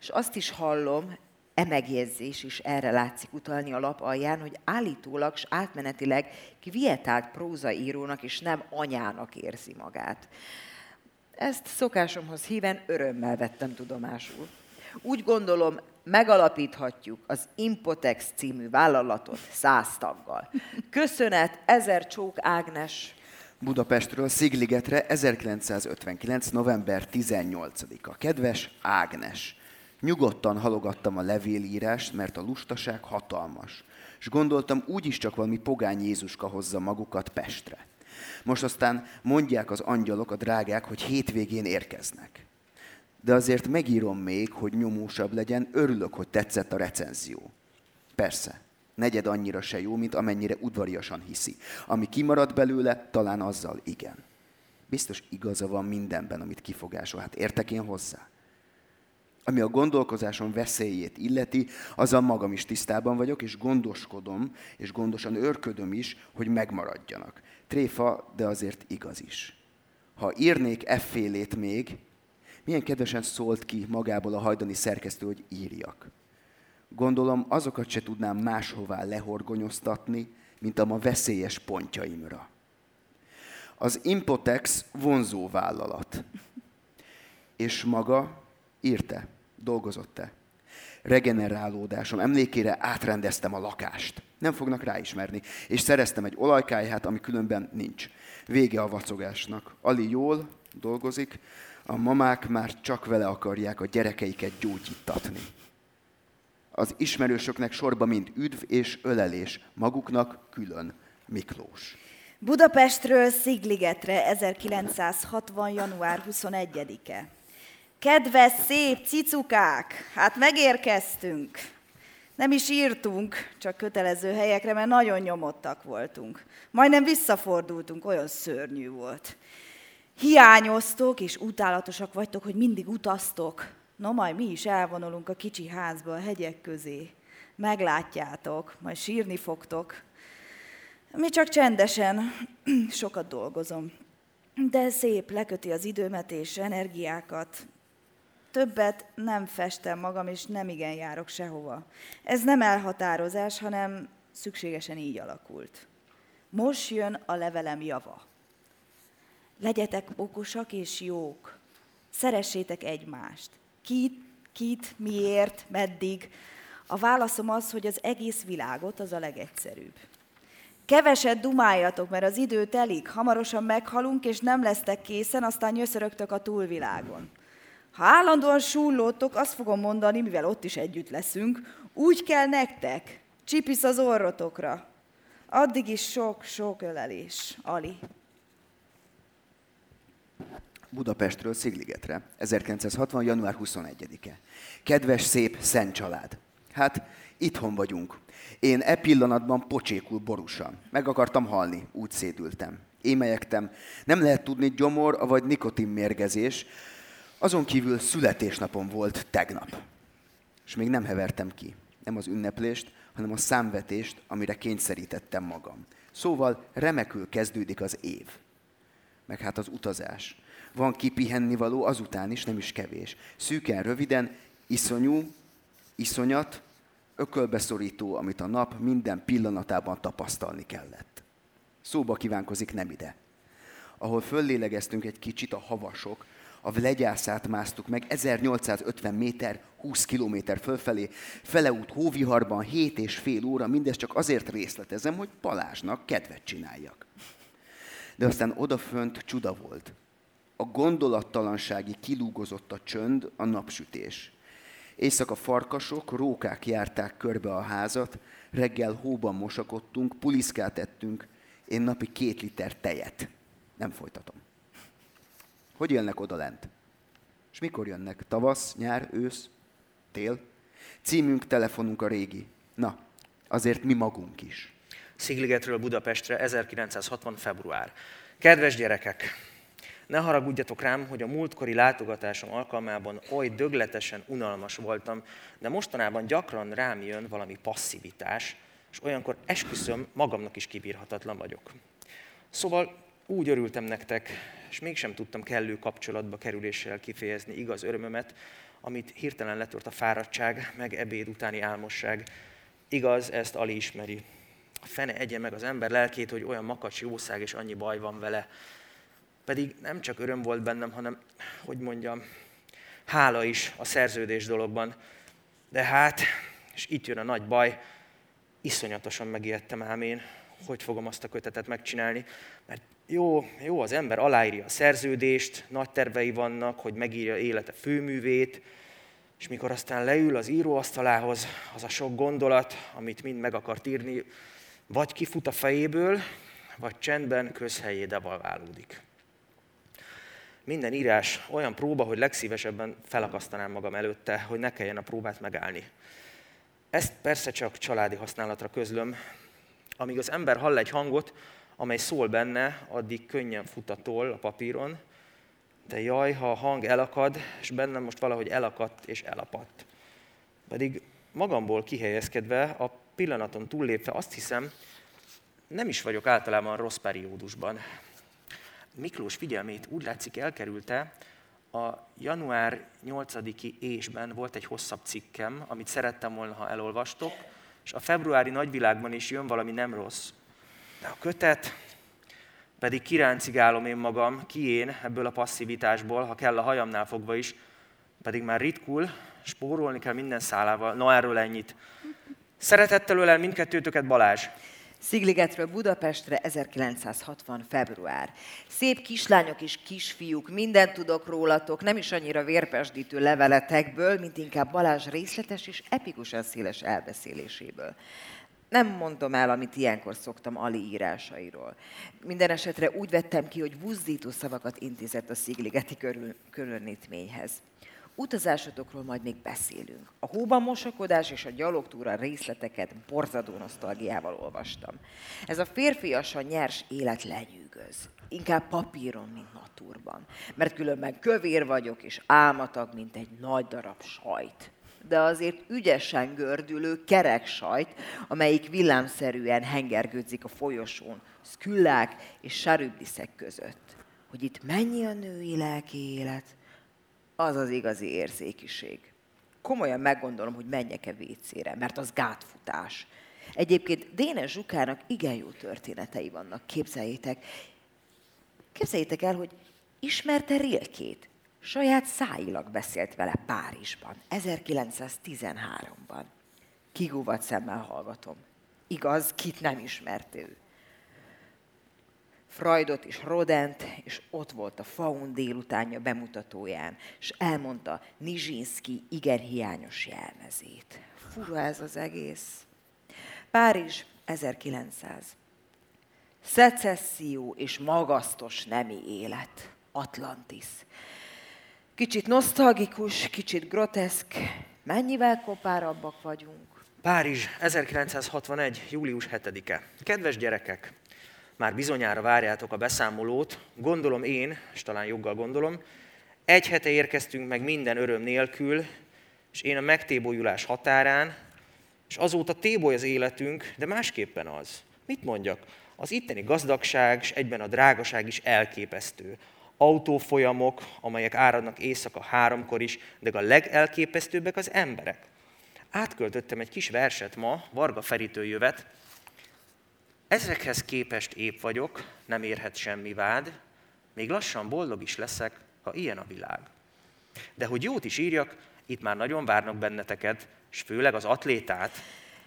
És azt is hallom, e megjegyzés is erre látszik utalni a lap alján, hogy állítólag és átmenetileg kvietált prózaírónak és nem anyának érzi magát. Ezt szokásomhoz híven örömmel vettem tudomásul. Úgy gondolom, megalapíthatjuk az Impotex című vállalatot száz taggal. Köszönet, ezer csók Ágnes. Budapestről Szigligetre 1959. november 18-a. Kedves Ágnes! Nyugodtan halogattam a levélírást, mert a lustaság hatalmas. És gondoltam, úgyis csak valami pogány Jézuska hozza magukat Pestre. Most aztán mondják az angyalok, a drágák, hogy hétvégén érkeznek de azért megírom még, hogy nyomósabb legyen, örülök, hogy tetszett a recenzió. Persze, negyed annyira se jó, mint amennyire udvariasan hiszi. Ami kimarad belőle, talán azzal igen. Biztos igaza van mindenben, amit kifogásol. Hát értek én hozzá? Ami a gondolkozásom veszélyét illeti, azzal magam is tisztában vagyok, és gondoskodom, és gondosan őrködöm is, hogy megmaradjanak. Tréfa, de azért igaz is. Ha írnék effélét még, milyen kedvesen szólt ki magából a hajdani szerkesztő, hogy írjak. Gondolom, azokat se tudnám máshová lehorgonyoztatni, mint a ma veszélyes pontjaimra. Az Impotex vonzó vállalat. És maga írte, dolgozott-e? Regenerálódásom emlékére átrendeztem a lakást. Nem fognak ráismerni. És szereztem egy olajkájhát, ami különben nincs. Vége a vacogásnak. Ali jól, dolgozik, a mamák már csak vele akarják a gyerekeiket gyógyítatni. Az ismerősöknek sorba mind üdv és ölelés, maguknak külön Miklós. Budapestről Szigligetre 1960. január 21-e. Kedves, szép cicukák, hát megérkeztünk. Nem is írtunk, csak kötelező helyekre, mert nagyon nyomottak voltunk. Majdnem visszafordultunk, olyan szörnyű volt. Hiányoztok és utálatosak vagytok, hogy mindig utaztok. Na majd mi is elvonulunk a kicsi házba a hegyek közé. Meglátjátok, majd sírni fogtok. Mi csak csendesen, <clears throat> sokat dolgozom. De szép, leköti az időmet és energiákat. Többet nem festem magam, és nem igen járok sehova. Ez nem elhatározás, hanem szükségesen így alakult. Most jön a levelem java. Legyetek okosak és jók. Szeressétek egymást. Kit, kit, miért, meddig. A válaszom az, hogy az egész világot az a legegyszerűbb. Keveset dumáljatok, mert az idő telik, hamarosan meghalunk, és nem lesztek készen, aztán nyöszörögtök a túlvilágon. Ha állandóan súllódtok, azt fogom mondani, mivel ott is együtt leszünk, úgy kell nektek, csipisz az orrotokra. Addig is sok-sok ölelés. Ali. Budapestről Szigligetre, 1960. január 21-e. Kedves, szép, szent család. Hát, itthon vagyunk. Én e pillanatban pocsékul borusan. Meg akartam halni, úgy szédültem. Émelyektem. Nem lehet tudni gyomor vagy nikotin mérgezés. Azon kívül születésnapom volt tegnap. És még nem hevertem ki. Nem az ünneplést, hanem a számvetést, amire kényszerítettem magam. Szóval remekül kezdődik az év. Meg hát az utazás. Van kipihenni való azután is, nem is kevés. Szűken, röviden, iszonyú, iszonyat, ökölbeszorító, amit a nap minden pillanatában tapasztalni kellett. Szóba kívánkozik nem ide. Ahol föllélegeztünk egy kicsit a havasok, a legyászát másztuk meg 1850 méter, 20 kilométer fölfelé, feleút hóviharban 7 és fél óra, mindez csak azért részletezem, hogy Palásnak kedvet csináljak. De aztán odafönt csuda volt. A gondolattalansági kilúgozott a csönd, a napsütés. Éjszaka farkasok, rókák járták körbe a házat, reggel hóban mosakodtunk, puliszkát ettünk, én napi két liter tejet. Nem folytatom. Hogy élnek oda lent? És mikor jönnek? Tavasz, nyár, ősz, tél? Címünk, telefonunk a régi. Na, azért mi magunk is. Szigligetről Budapestre 1960. február. Kedves gyerekek! Ne haragudjatok rám, hogy a múltkori látogatásom alkalmában oly dögletesen unalmas voltam, de mostanában gyakran rám jön valami passzivitás, és olyankor esküszöm, magamnak is kibírhatatlan vagyok. Szóval úgy örültem nektek, és mégsem tudtam kellő kapcsolatba kerüléssel kifejezni igaz örömömet, amit hirtelen letört a fáradtság, meg ebéd utáni álmosság. Igaz, ezt Ali ismeri. Fene egye meg az ember lelkét, hogy olyan makacs jószág és annyi baj van vele. Pedig nem csak öröm volt bennem, hanem, hogy mondjam, hála is a szerződés dologban. De hát, és itt jön a nagy baj, iszonyatosan megijedtem ám én, hogy fogom azt a kötetet megcsinálni, mert jó, jó, az ember aláírja a szerződést, nagy tervei vannak, hogy megírja élete főművét, és mikor aztán leül az íróasztalához, az a sok gondolat, amit mind meg akart írni, vagy kifut a fejéből, vagy csendben közhelyé devalválódik. Minden írás olyan próba, hogy legszívesebben felakasztanám magam előtte, hogy ne kelljen a próbát megállni. Ezt persze csak családi használatra közlöm. Amíg az ember hall egy hangot, amely szól benne, addig könnyen futatol a papíron, de jaj, ha a hang elakad, és bennem most valahogy elakadt és elapadt. Pedig magamból kihelyezkedve, a pillanaton túllépve azt hiszem, nem is vagyok általában rossz periódusban. Miklós figyelmét úgy látszik elkerülte, a január 8-i ésben volt egy hosszabb cikkem, amit szerettem volna, ha elolvastok, és a februári nagyvilágban is jön valami nem rossz. De a kötet, pedig kiráncigálom én magam, ki én ebből a passzivitásból, ha kell a hajamnál fogva is, pedig már ritkul, spórolni kell minden szálával. Na erről ennyit. Szeretettel ölel mindkettőtöket Balázs. Szigligetről Budapestre 1960. február. Szép kislányok és kisfiúk, mindent tudok rólatok, nem is annyira vérpesdítő leveletekből, mint inkább Balázs részletes és epikusan széles elbeszéléséből. Nem mondom el, amit ilyenkor szoktam Ali írásairól. Minden esetre úgy vettem ki, hogy buzdító szavakat intézett a szigligeti körül, körülnitményhez. Utazásotokról majd még beszélünk. A hóban mosakodás és a gyalogtúra részleteket borzadó nosztalgiával olvastam. Ez a férfiasan nyers élet lenyűgöz. Inkább papíron, mint natúrban. Mert különben kövér vagyok, és álmatag, mint egy nagy darab sajt de azért ügyesen gördülő kerek sajt, amelyik villámszerűen hengergődzik a folyosón, szküllák és sarübdiszek között. Hogy itt mennyi a női lelki élet, az az igazi érzékiség. Komolyan meggondolom, hogy menjek-e vécére, mert az gátfutás. Egyébként Dénes Zsukának igen jó történetei vannak, képzeljétek. Képzeljétek el, hogy ismerte Rilkét. Saját szájilag beszélt vele Párizsban, 1913-ban. Kigúvat szemmel hallgatom. Igaz, kit nem ismert ő. Freudot és Rodent, és ott volt a Faun délutánja bemutatóján, és elmondta Nizsinski igen hiányos jelmezét. Fura ez az egész. Párizs, 1900. Szecesszió és magasztos nemi élet. Atlantis. Kicsit nosztalgikus, kicsit groteszk. Mennyivel kopárabbak vagyunk? Párizs, 1961. július 7-e. Kedves gyerekek, már bizonyára várjátok a beszámolót, gondolom én, és talán joggal gondolom, egy hete érkeztünk meg minden öröm nélkül, és én a megtébolyulás határán, és azóta téboly az életünk, de másképpen az. Mit mondjak? Az itteni gazdagság, és egyben a drágaság is elképesztő. Autófolyamok, amelyek áradnak éjszaka háromkor is, de a legelképesztőbbek az emberek. Átköltöttem egy kis verset ma, Varga Feritől jövet, Ezekhez képest épp vagyok, nem érhet semmi vád, még lassan boldog is leszek, ha ilyen a világ. De hogy jót is írjak, itt már nagyon várnak benneteket, és főleg az atlétát.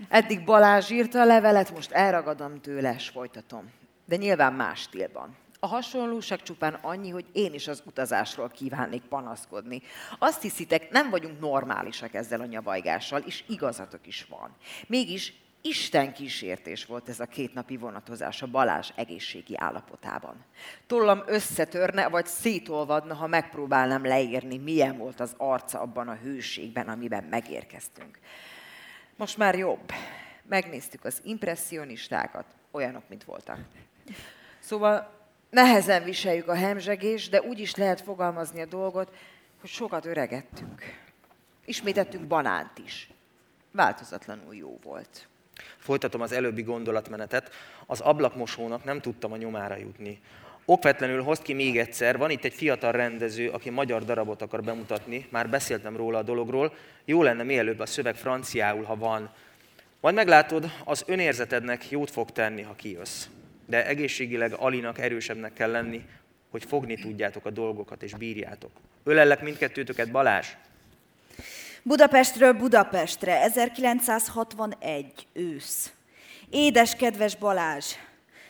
Eddig Balázs írta a levelet, most elragadom tőle, és folytatom. De nyilván más stílban. A hasonlóság csupán annyi, hogy én is az utazásról kívánnék panaszkodni. Azt hiszitek, nem vagyunk normálisak ezzel a nyavajgással, és igazatok is van. Mégis Isten kísértés volt ez a kétnapi vonatozás a Balázs egészségi állapotában. Tollam összetörne, vagy szétolvadna, ha megpróbálnám leírni, milyen volt az arca abban a hőségben, amiben megérkeztünk. Most már jobb. Megnéztük az impressionistákat, olyanok, mint voltak. Szóval nehezen viseljük a hemzsegés, de úgy is lehet fogalmazni a dolgot, hogy sokat öregettünk. Ismétettünk banánt is. Változatlanul jó volt. Folytatom az előbbi gondolatmenetet. Az ablakmosónak nem tudtam a nyomára jutni. Okvetlenül hozd ki még egyszer, van itt egy fiatal rendező, aki magyar darabot akar bemutatni, már beszéltem róla a dologról, jó lenne mielőbb a szöveg franciául, ha van. Majd meglátod, az önérzetednek jót fog tenni, ha kijössz. De egészségileg Alinak erősebbnek kell lenni, hogy fogni tudjátok a dolgokat és bírjátok. Ölellek mindkettőtöket, Balázs! Budapestről Budapestre, 1961, ősz. Édes, kedves Balázs,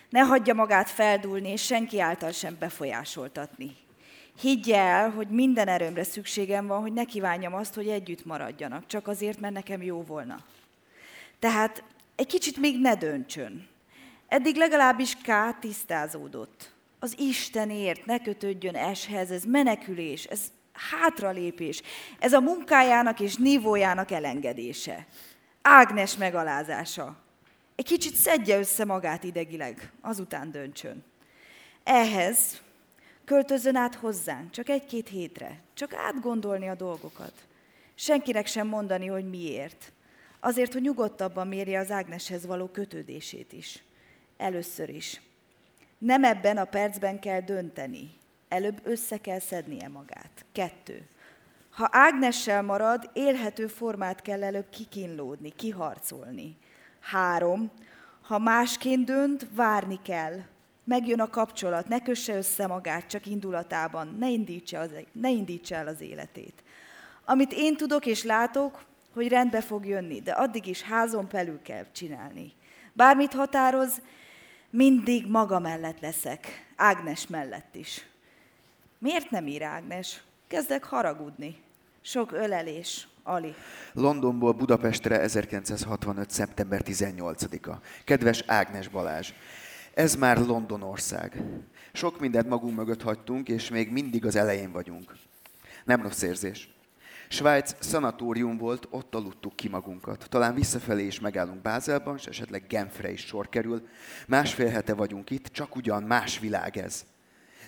ne hagyja magát feldúlni, és senki által sem befolyásoltatni. Higgy el, hogy minden erőmre szükségem van, hogy ne kívánjam azt, hogy együtt maradjanak, csak azért, mert nekem jó volna. Tehát egy kicsit még ne döntsön. Eddig legalábbis K tisztázódott. Az Istenért ne kötődjön eshez, ez menekülés, ez hátralépés. Ez a munkájának és nívójának elengedése. Ágnes megalázása. Egy kicsit szedje össze magát idegileg, azután döntsön. Ehhez költözön át hozzánk, csak egy-két hétre, csak átgondolni a dolgokat. Senkinek sem mondani, hogy miért. Azért, hogy nyugodtabban mérje az Ágneshez való kötődését is. Először is. Nem ebben a percben kell dönteni, előbb össze kell szednie magát. Kettő. Ha Ágnessel marad, élhető formát kell előbb kikínlódni, kiharcolni. Három. Ha másként dönt, várni kell. Megjön a kapcsolat, ne kösse össze magát csak indulatában, ne indítsa, az, ne indítsa el az életét. Amit én tudok és látok, hogy rendbe fog jönni, de addig is házon belül kell csinálni. Bármit határoz, mindig maga mellett leszek, Ágnes mellett is. Miért nem ír Ágnes? Kezdek haragudni. Sok ölelés, Ali. Londonból Budapestre 1965. szeptember 18-a. Kedves Ágnes Balázs, ez már Londonország. Sok mindent magunk mögött hagytunk, és még mindig az elején vagyunk. Nem rossz érzés. Svájc szanatórium volt, ott aludtuk ki magunkat. Talán visszafelé is megállunk Bázelban, és esetleg Genfre is sor kerül. Másfél hete vagyunk itt, csak ugyan más világ ez.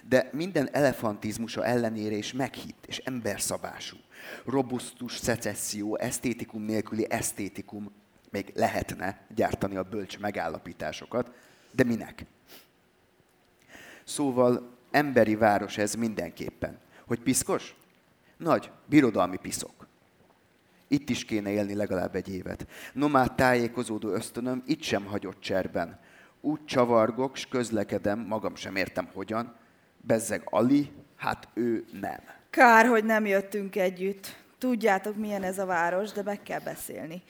De minden elefantizmusa ellenére is meghitt és emberszabású. Robusztus szecesszió, esztétikum nélküli esztétikum, még lehetne gyártani a bölcs megállapításokat, de minek? Szóval emberi város ez mindenképpen. Hogy piszkos? Nagy, birodalmi piszok. Itt is kéne élni legalább egy évet. Nomád tájékozódó ösztönöm itt sem hagyott cserben. Úgy csavargok, s közlekedem, magam sem értem hogyan. Bezzeg Ali, hát ő nem. Kár, hogy nem jöttünk együtt. Tudjátok, milyen ez a város, de meg kell beszélni.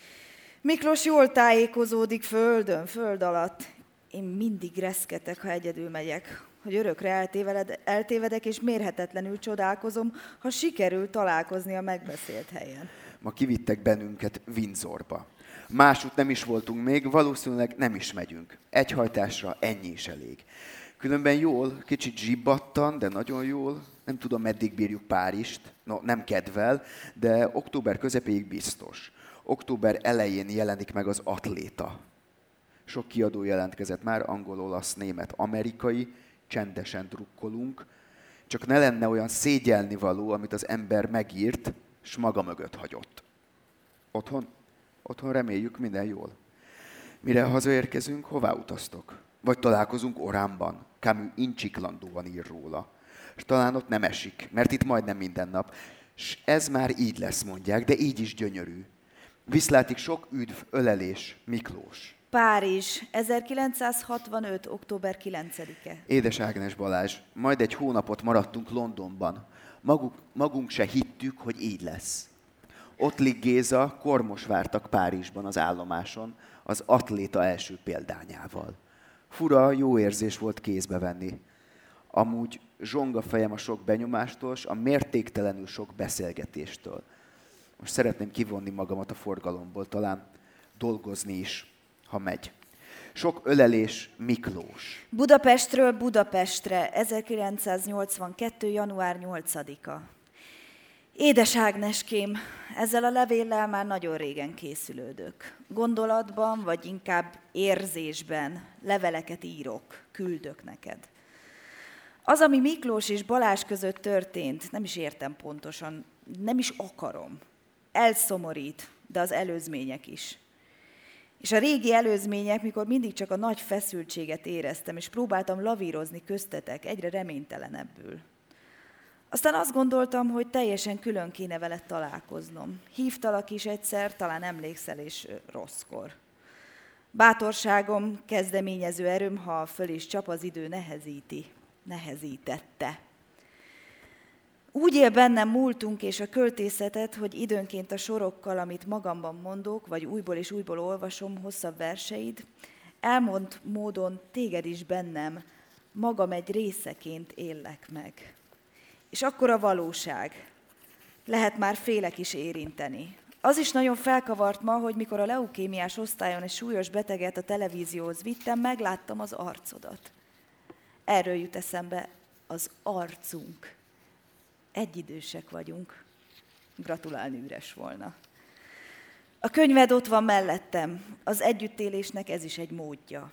Miklós jól tájékozódik földön, föld alatt. Én mindig reszketek, ha egyedül megyek hogy örökre eltévedek, eltévedek, és mérhetetlenül csodálkozom, ha sikerül találkozni a megbeszélt helyen. Ma kivittek bennünket Windsorba. Másút nem is voltunk még, valószínűleg nem is megyünk. Egy hajtásra ennyi is elég. Különben jól, kicsit zsibbattan, de nagyon jól. Nem tudom, meddig bírjuk Párizst. No, nem kedvel, de október közepéig biztos. Október elején jelenik meg az atléta. Sok kiadó jelentkezett már, angol, olasz, német, amerikai, csendesen drukkolunk, csak ne lenne olyan szégyelni való, amit az ember megírt, és maga mögött hagyott. Otthon? Otthon reméljük minden jól. Mire hazaérkezünk, hová utaztok? Vagy találkozunk Oránban, Camus incsiklandóan ír róla. És talán ott nem esik, mert itt majdnem minden nap. És ez már így lesz, mondják, de így is gyönyörű. Viszlátik sok üdv, ölelés, Miklós. Párizs, 1965. október 9-e. Édes Ágnes Balázs, majd egy hónapot maradtunk Londonban. Maguk, magunk se hittük, hogy így lesz. Ottlik Géza, Kormos vártak Párizsban az állomáson, az atléta első példányával. Fura, jó érzés volt kézbe venni. Amúgy zsonga fejem a sok benyomástól, a mértéktelenül sok beszélgetéstől. Most szeretném kivonni magamat a forgalomból, talán dolgozni is ha megy. Sok ölelés Miklós. Budapestről Budapestre, 1982. január 8-a. Édes Ágneském, ezzel a levéllel már nagyon régen készülődök. Gondolatban, vagy inkább érzésben leveleket írok, küldök neked. Az, ami Miklós és Balázs között történt, nem is értem pontosan, nem is akarom. Elszomorít, de az előzmények is. És a régi előzmények, mikor mindig csak a nagy feszültséget éreztem, és próbáltam lavírozni köztetek, egyre reménytelenebbül. Aztán azt gondoltam, hogy teljesen külön kéne veled találkoznom. Hívtalak is egyszer, talán emlékszel, és rosszkor. Bátorságom, kezdeményező erőm, ha föl is csap az idő, nehezíti, nehezítette. Úgy él bennem múltunk és a költészetet, hogy időnként a sorokkal, amit magamban mondok, vagy újból és újból olvasom, hosszabb verseid, elmond módon téged is bennem, magam egy részeként éllek meg. És akkor a valóság. Lehet már félek is érinteni. Az is nagyon felkavart ma, hogy mikor a leukémiás osztályon egy súlyos beteget a televízióhoz vittem, megláttam az arcodat. Erről jut eszembe az arcunk egyidősek vagyunk. Gratulálni üres volna. A könyved ott van mellettem. Az együttélésnek ez is egy módja.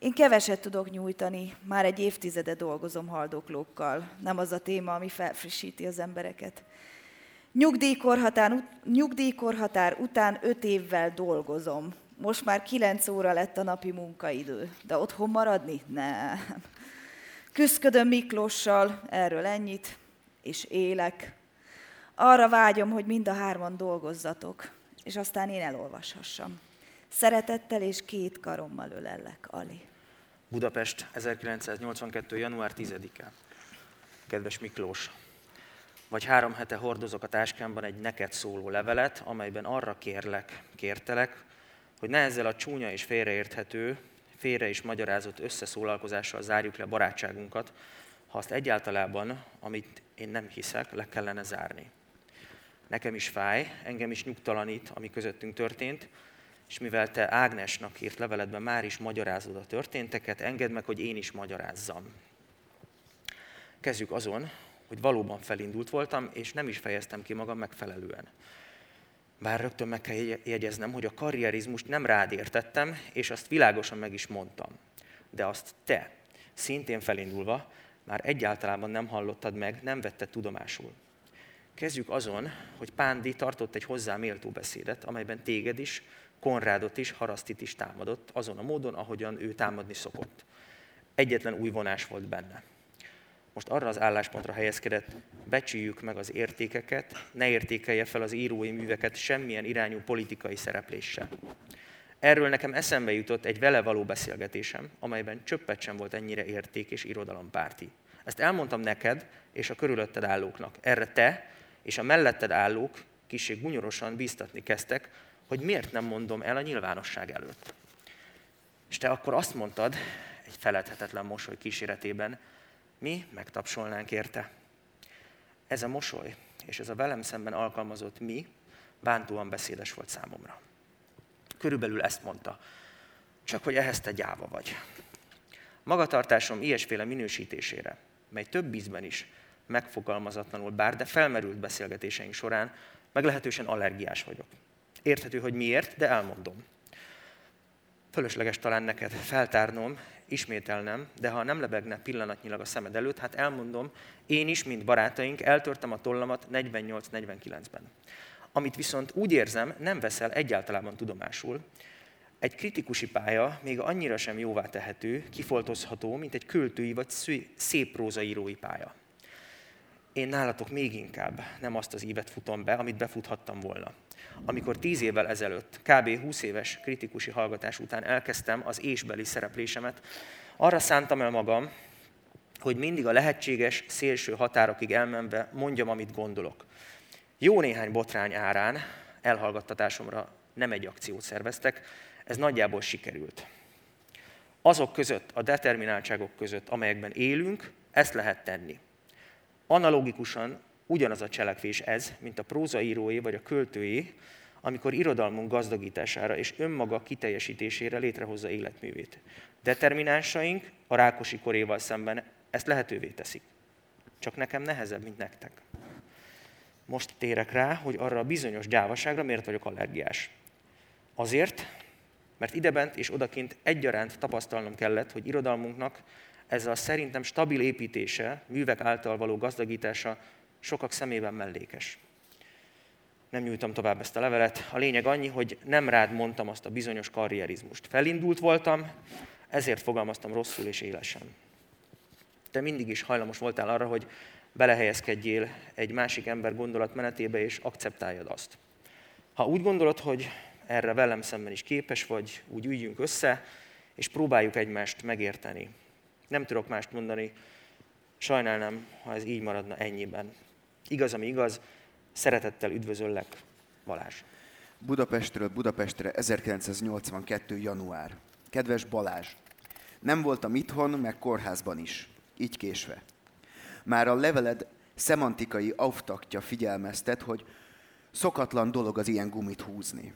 Én keveset tudok nyújtani, már egy évtizede dolgozom haldoklókkal. Nem az a téma, ami felfrissíti az embereket. Nyugdíjkorhatár, nyugdíjkorhatár után öt évvel dolgozom. Most már kilenc óra lett a napi munkaidő. De otthon maradni? Nem. Küszködöm Miklóssal, erről ennyit és élek. Arra vágyom, hogy mind a hárman dolgozzatok, és aztán én elolvashassam. Szeretettel és két karommal ölellek, Ali. Budapest, 1982. január 10-e. Kedves Miklós, vagy három hete hordozok a táskámban egy neked szóló levelet, amelyben arra kérlek, kértelek, hogy ne ezzel a csúnya és félreérthető, félre is magyarázott összeszólalkozással zárjuk le barátságunkat, ha azt egyáltalában, amit én nem hiszek, le kellene zárni. Nekem is fáj, engem is nyugtalanít, ami közöttünk történt, és mivel te Ágnesnak írt leveledben már is magyarázod a történteket, engedd meg, hogy én is magyarázzam. Kezdjük azon, hogy valóban felindult voltam, és nem is fejeztem ki magam megfelelően. Bár rögtön meg kell jegyeznem, hogy a karrierizmust nem rád értettem, és azt világosan meg is mondtam. De azt te, szintén felindulva, már egyáltalán nem hallottad meg, nem vetted tudomásul. Kezdjük azon, hogy Pándi tartott egy hozzá méltó beszédet, amelyben téged is, Konrádot is, Harasztit is támadott, azon a módon, ahogyan ő támadni szokott. Egyetlen új vonás volt benne. Most arra az álláspontra helyezkedett, becsüljük meg az értékeket, ne értékelje fel az írói műveket semmilyen irányú politikai szerepléssel. Erről nekem eszembe jutott egy vele való beszélgetésem, amelyben csöppet sem volt ennyire érték és irodalompárti. Ezt elmondtam neked és a körülötted állóknak. Erre te és a melletted állók kicsit gunyorosan bíztatni kezdtek, hogy miért nem mondom el a nyilvánosság előtt. És te akkor azt mondtad, egy feledhetetlen mosoly kíséretében, mi megtapsolnánk érte. Ez a mosoly és ez a velem szemben alkalmazott mi bántóan beszédes volt számomra. Körülbelül ezt mondta, csak hogy ehhez te gyáva vagy. Magatartásom ilyesféle minősítésére, mely több ízben is megfogalmazatlanul bár, de felmerült beszélgetéseink során, meglehetősen allergiás vagyok. Érthető, hogy miért, de elmondom. Fölösleges talán neked feltárnom, ismételnem, de ha nem lebegne pillanatnyilag a szemed előtt, hát elmondom, én is, mint barátaink, eltörtem a tollamat 48-49-ben. Amit viszont úgy érzem, nem veszel egyáltalán tudomásul, egy kritikusi pálya még annyira sem jóvá tehető, kifoltozható, mint egy költői vagy szép prózaírói pálya. Én nálatok még inkább nem azt az ívet futom be, amit befuthattam volna. Amikor tíz évvel ezelőtt, kb. 20 éves kritikusi hallgatás után elkezdtem az ésbeli szereplésemet, arra szántam el magam, hogy mindig a lehetséges szélső határokig elmenve mondjam, amit gondolok. Jó néhány botrány árán elhallgattatásomra nem egy akciót szerveztek, ez nagyjából sikerült. Azok között, a determináltságok között, amelyekben élünk, ezt lehet tenni. Analógikusan ugyanaz a cselekvés ez, mint a prózaírói vagy a költői, amikor irodalmunk gazdagítására és önmaga kiteljesítésére létrehozza életművét. Determinánsaink a Rákosi koréval szemben ezt lehetővé teszik. Csak nekem nehezebb, mint nektek. Most térek rá, hogy arra a bizonyos gyávaságra miért vagyok allergiás. Azért, mert idebent és odakint egyaránt tapasztalnom kellett, hogy irodalmunknak ez a szerintem stabil építése, művek által való gazdagítása sokak szemében mellékes. Nem nyújtam tovább ezt a levelet. A lényeg annyi, hogy nem rád mondtam azt a bizonyos karrierizmust. Felindult voltam, ezért fogalmaztam rosszul és élesen. Te mindig is hajlamos voltál arra, hogy belehelyezkedjél egy másik ember gondolatmenetébe, és akceptáljad azt. Ha úgy gondolod, hogy erre velem szemben is képes vagy, úgy üljünk össze, és próbáljuk egymást megérteni. Nem tudok mást mondani, sajnálnám, ha ez így maradna ennyiben. Igaz, ami igaz, szeretettel üdvözöllek, Balázs. Budapestről Budapestre 1982. január. Kedves Balázs, nem voltam itthon, meg kórházban is, így késve. Már a leveled szemantikai auftaktja figyelmeztet, hogy szokatlan dolog az ilyen gumit húzni.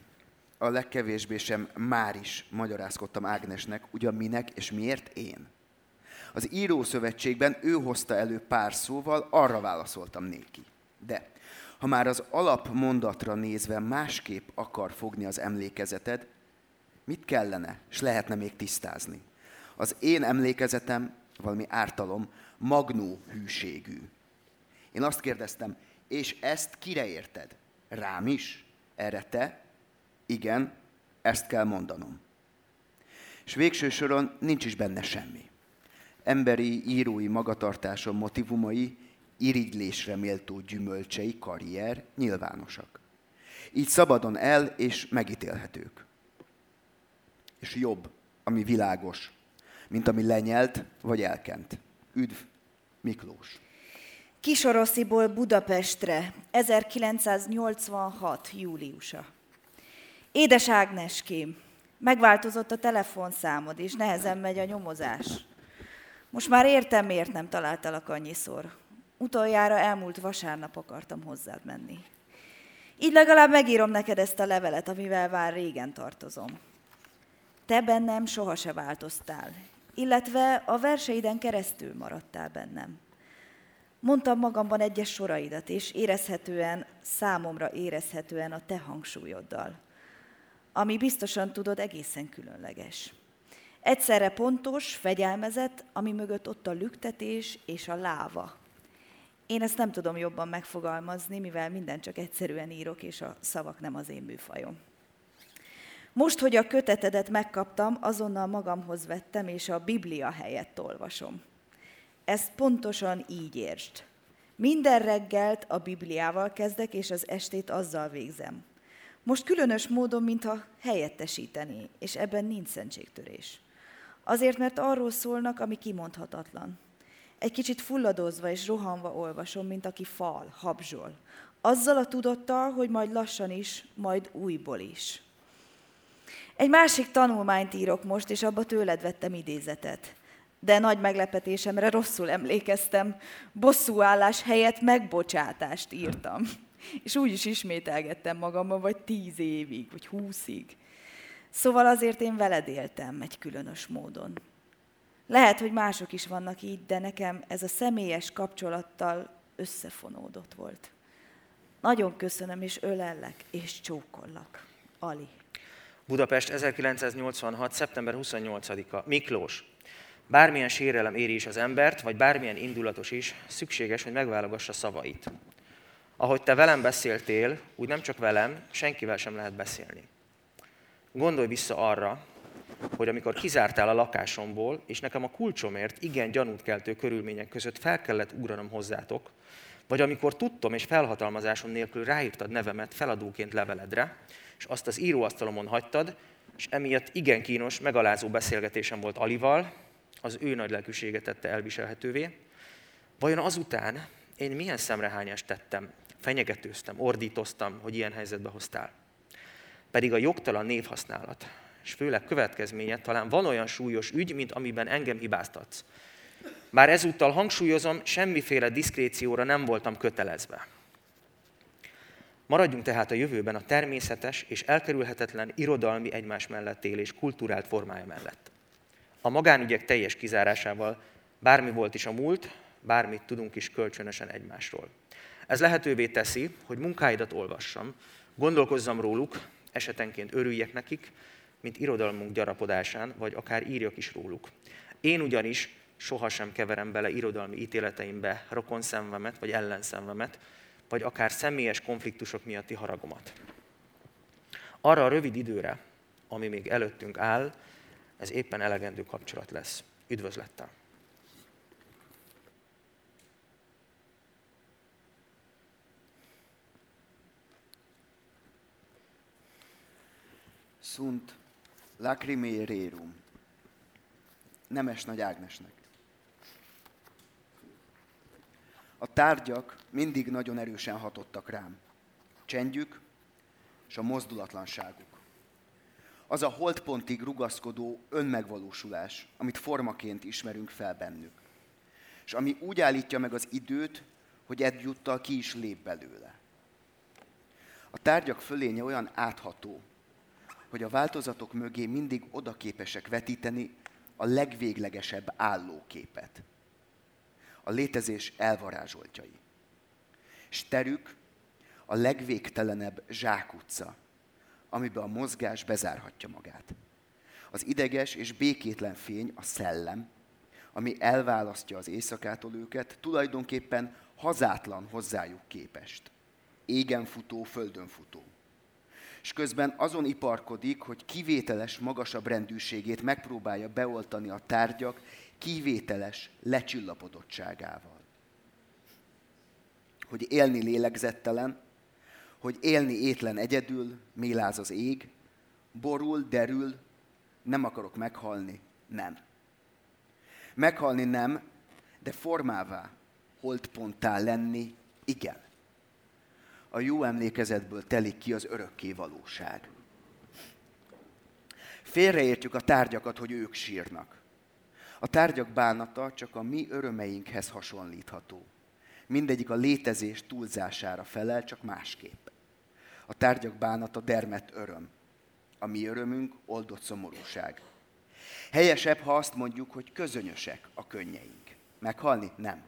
A legkevésbé sem már is magyarázkodtam Ágnesnek, ugyan minek és miért én. Az írószövetségben ő hozta elő pár szóval, arra válaszoltam néki. De ha már az alapmondatra nézve másképp akar fogni az emlékezeted, mit kellene, és lehetne még tisztázni? Az én emlékezetem valami ártalom, magnó hűségű. Én azt kérdeztem, és ezt kire érted? Rám is? Erre te? Igen, ezt kell mondanom. És végső soron nincs is benne semmi. Emberi, írói magatartásom motivumai, irigylésre méltó gyümölcsei, karrier nyilvánosak. Így szabadon el és megítélhetők. És jobb, ami világos, mint ami lenyelt vagy elkent. Üdv, Miklós! Kisorosziból Budapestre, 1986. júliusa. Édes Ágneském, Megváltozott a telefonszámod, és nehezen megy a nyomozás. Most már értem, miért nem találtalak annyiszor. Utoljára elmúlt vasárnap akartam hozzád menni. Így legalább megírom neked ezt a levelet, amivel már régen tartozom. Te bennem soha se változtál, illetve a verseiden keresztül maradtál bennem. Mondtam magamban egyes soraidat, és érezhetően, számomra érezhetően a te hangsúlyoddal, ami biztosan tudod egészen különleges. Egyszerre pontos, fegyelmezett, ami mögött ott a lüktetés és a láva. Én ezt nem tudom jobban megfogalmazni, mivel minden csak egyszerűen írok, és a szavak nem az én műfajom. Most, hogy a kötetedet megkaptam, azonnal magamhoz vettem, és a Biblia helyett olvasom. Ezt pontosan így értsd. Minden reggelt a Bibliával kezdek, és az estét azzal végzem. Most különös módon, mintha helyettesíteni, és ebben nincs szentségtörés. Azért, mert arról szólnak, ami kimondhatatlan. Egy kicsit fulladozva és rohanva olvasom, mint aki fal, habzsol. Azzal a tudattal, hogy majd lassan is, majd újból is. Egy másik tanulmányt írok most, és abba tőled vettem idézetet. De nagy meglepetésemre rosszul emlékeztem. Bosszúállás helyett megbocsátást írtam. És úgy is ismételgettem magamban, vagy tíz évig, vagy húszig. Szóval azért én veled éltem egy különös módon. Lehet, hogy mások is vannak így, de nekem ez a személyes kapcsolattal összefonódott volt. Nagyon köszönöm, és ölellek, és csókollak. Ali. Budapest 1986. szeptember 28-a. Miklós. Bármilyen sérelem éri is az embert, vagy bármilyen indulatos is, szükséges, hogy megválogassa szavait. Ahogy te velem beszéltél, úgy nem csak velem, senkivel sem lehet beszélni. Gondolj vissza arra, hogy amikor kizártál a lakásomból, és nekem a kulcsomért igen gyanút keltő körülmények között fel kellett ugranom hozzátok, vagy amikor tudtom és felhatalmazásom nélkül ráírtad nevemet feladóként leveledre, és azt az íróasztalomon hagytad, és emiatt igen kínos, megalázó beszélgetésem volt Alival, az ő nagy lelkűsége tette elviselhetővé. Vajon azután én milyen szemrehányást tettem, fenyegetőztem, ordítoztam, hogy ilyen helyzetbe hoztál? Pedig a jogtalan névhasználat, és főleg következménye talán van olyan súlyos ügy, mint amiben engem hibáztatsz. Bár ezúttal hangsúlyozom, semmiféle diszkrécióra nem voltam kötelezve. Maradjunk tehát a jövőben a természetes és elkerülhetetlen irodalmi egymás mellett élés kulturált formája mellett. A magánügyek teljes kizárásával bármi volt is a múlt, bármit tudunk is kölcsönösen egymásról. Ez lehetővé teszi, hogy munkáidat olvassam, gondolkozzam róluk, esetenként örüljek nekik, mint irodalmunk gyarapodásán, vagy akár írjak is róluk. Én ugyanis sohasem keverem bele irodalmi ítéleteimbe rokonszenvemet, vagy ellenszenvemet, vagy akár személyes konfliktusok miatti haragomat. Arra a rövid időre, ami még előttünk áll, ez éppen elegendő kapcsolat lesz. Üdvözlettel! Sunt lacrimae rerum. Nemes Nagy Ágnesnek. A tárgyak mindig nagyon erősen hatottak rám. Csendjük és a mozdulatlanságuk. Az a holdpontig rugaszkodó önmegvalósulás, amit formaként ismerünk fel bennük. És ami úgy állítja meg az időt, hogy egyúttal ki is lép belőle. A tárgyak fölénye olyan átható, hogy a változatok mögé mindig oda képesek vetíteni a legvéglegesebb állóképet. A létezés elvarázsoltjai. Sterük a legvégtelenebb zsákutca, amiben a mozgás bezárhatja magát. Az ideges és békétlen fény a szellem, ami elválasztja az éjszakától őket, tulajdonképpen hazátlan hozzájuk képest. Égen futó, földön futó és közben azon iparkodik, hogy kivételes, magasabb rendűségét megpróbálja beoltani a tárgyak kivételes lecsillapodottságával. Hogy élni lélegzettelen, hogy élni étlen egyedül, méláz az ég, borul, derül, nem akarok meghalni, nem. Meghalni nem, de formává, holdponttá lenni, igen a jó emlékezetből telik ki az örökké valóság. Félreértjük a tárgyakat, hogy ők sírnak. A tárgyak bánata csak a mi örömeinkhez hasonlítható. Mindegyik a létezés túlzására felel, csak másképp. A tárgyak bánata dermet öröm. A mi örömünk oldott szomorúság. Helyesebb, ha azt mondjuk, hogy közönösek a könnyeink. Meghalni? Nem.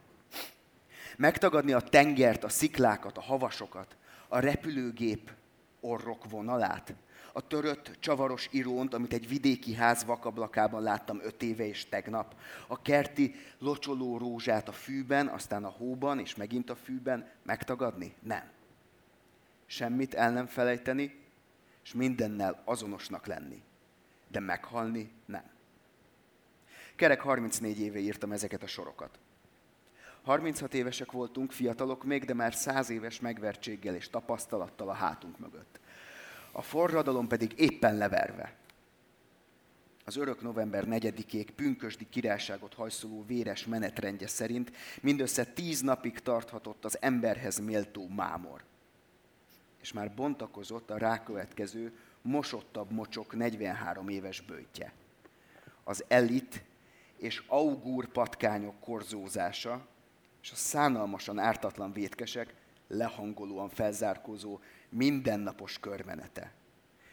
Megtagadni a tengert, a sziklákat, a havasokat, a repülőgép orrok vonalát, a törött, csavaros irónt, amit egy vidéki ház vakablakában láttam öt éve és tegnap, a kerti locsoló rózsát a fűben, aztán a hóban, és megint a fűben, megtagadni? Nem. Semmit el nem felejteni, és mindennel azonosnak lenni. De meghalni nem. Kerek 34 éve írtam ezeket a sorokat. 36 évesek voltunk, fiatalok még, de már 100 éves megvertséggel és tapasztalattal a hátunk mögött. A forradalom pedig éppen leverve. Az örök november 4-ék pünkösdi királyságot hajszoló véres menetrendje szerint mindössze tíz napig tarthatott az emberhez méltó mámor. És már bontakozott a rákövetkező, mosottabb mocsok 43 éves bőtje. Az elit és augúr patkányok korzózása, és a szánalmasan ártatlan vétkesek lehangolóan felzárkózó mindennapos körmenete.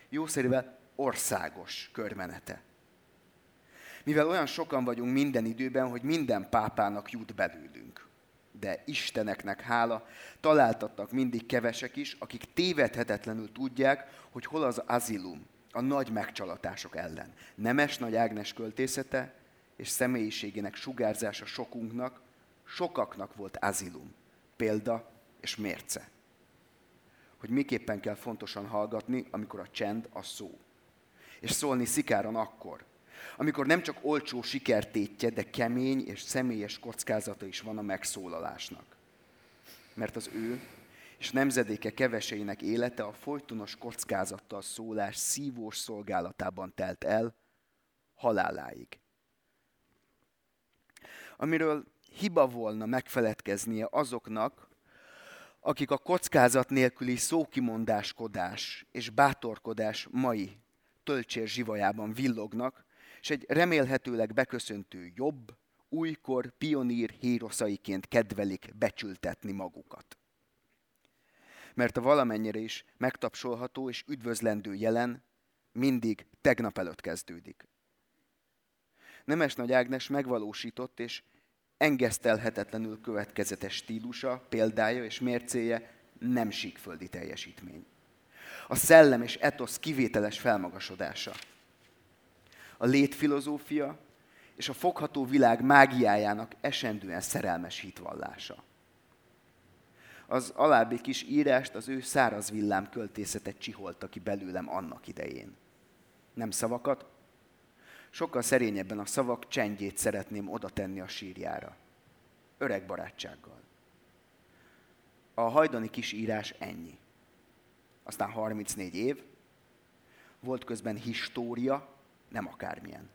Jószerűvel országos körmenete. Mivel olyan sokan vagyunk minden időben, hogy minden pápának jut belőlünk. De Isteneknek hála, találtattak mindig kevesek is, akik tévedhetetlenül tudják, hogy hol az azilum, a nagy megcsalatások ellen. Nemes Nagy Ágnes költészete és személyiségének sugárzása sokunknak, sokaknak volt azilum, példa és mérce. Hogy miképpen kell fontosan hallgatni, amikor a csend a szó. És szólni szikáron akkor, amikor nem csak olcsó sikertétje, de kemény és személyes kockázata is van a megszólalásnak. Mert az ő és nemzedéke keveseinek élete a folytonos kockázattal szólás szívós szolgálatában telt el haláláig. Amiről hiba volna megfeledkeznie azoknak, akik a kockázat nélküli szókimondáskodás és bátorkodás mai töltsér zsivajában villognak, és egy remélhetőleg beköszöntő jobb, újkor pionír híroszaiként kedvelik becsültetni magukat. Mert a valamennyire is megtapsolható és üdvözlendő jelen mindig tegnap előtt kezdődik. Nemes Nagy Ágnes megvalósított és engesztelhetetlenül következetes stílusa, példája és mércéje nem síkföldi teljesítmény. A szellem és etosz kivételes felmagasodása. A létfilozófia és a fogható világ mágiájának esendően szerelmes hitvallása. Az alábbi kis írást az ő száraz villám költészetet csiholta ki belőlem annak idején. Nem szavakat, sokkal szerényebben a szavak csendjét szeretném oda tenni a sírjára. Öreg barátsággal. A hajdani kis írás ennyi. Aztán 34 év, volt közben história, nem akármilyen.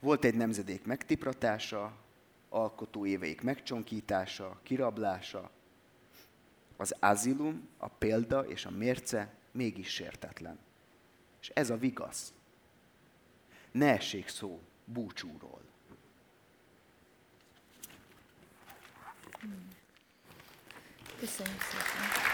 Volt egy nemzedék megtipratása, alkotó éveik megcsonkítása, kirablása, az azilum, a példa és a mérce mégis sértetlen. És ez a vigasz ne essék szó búcsúról. Köszönjük szépen.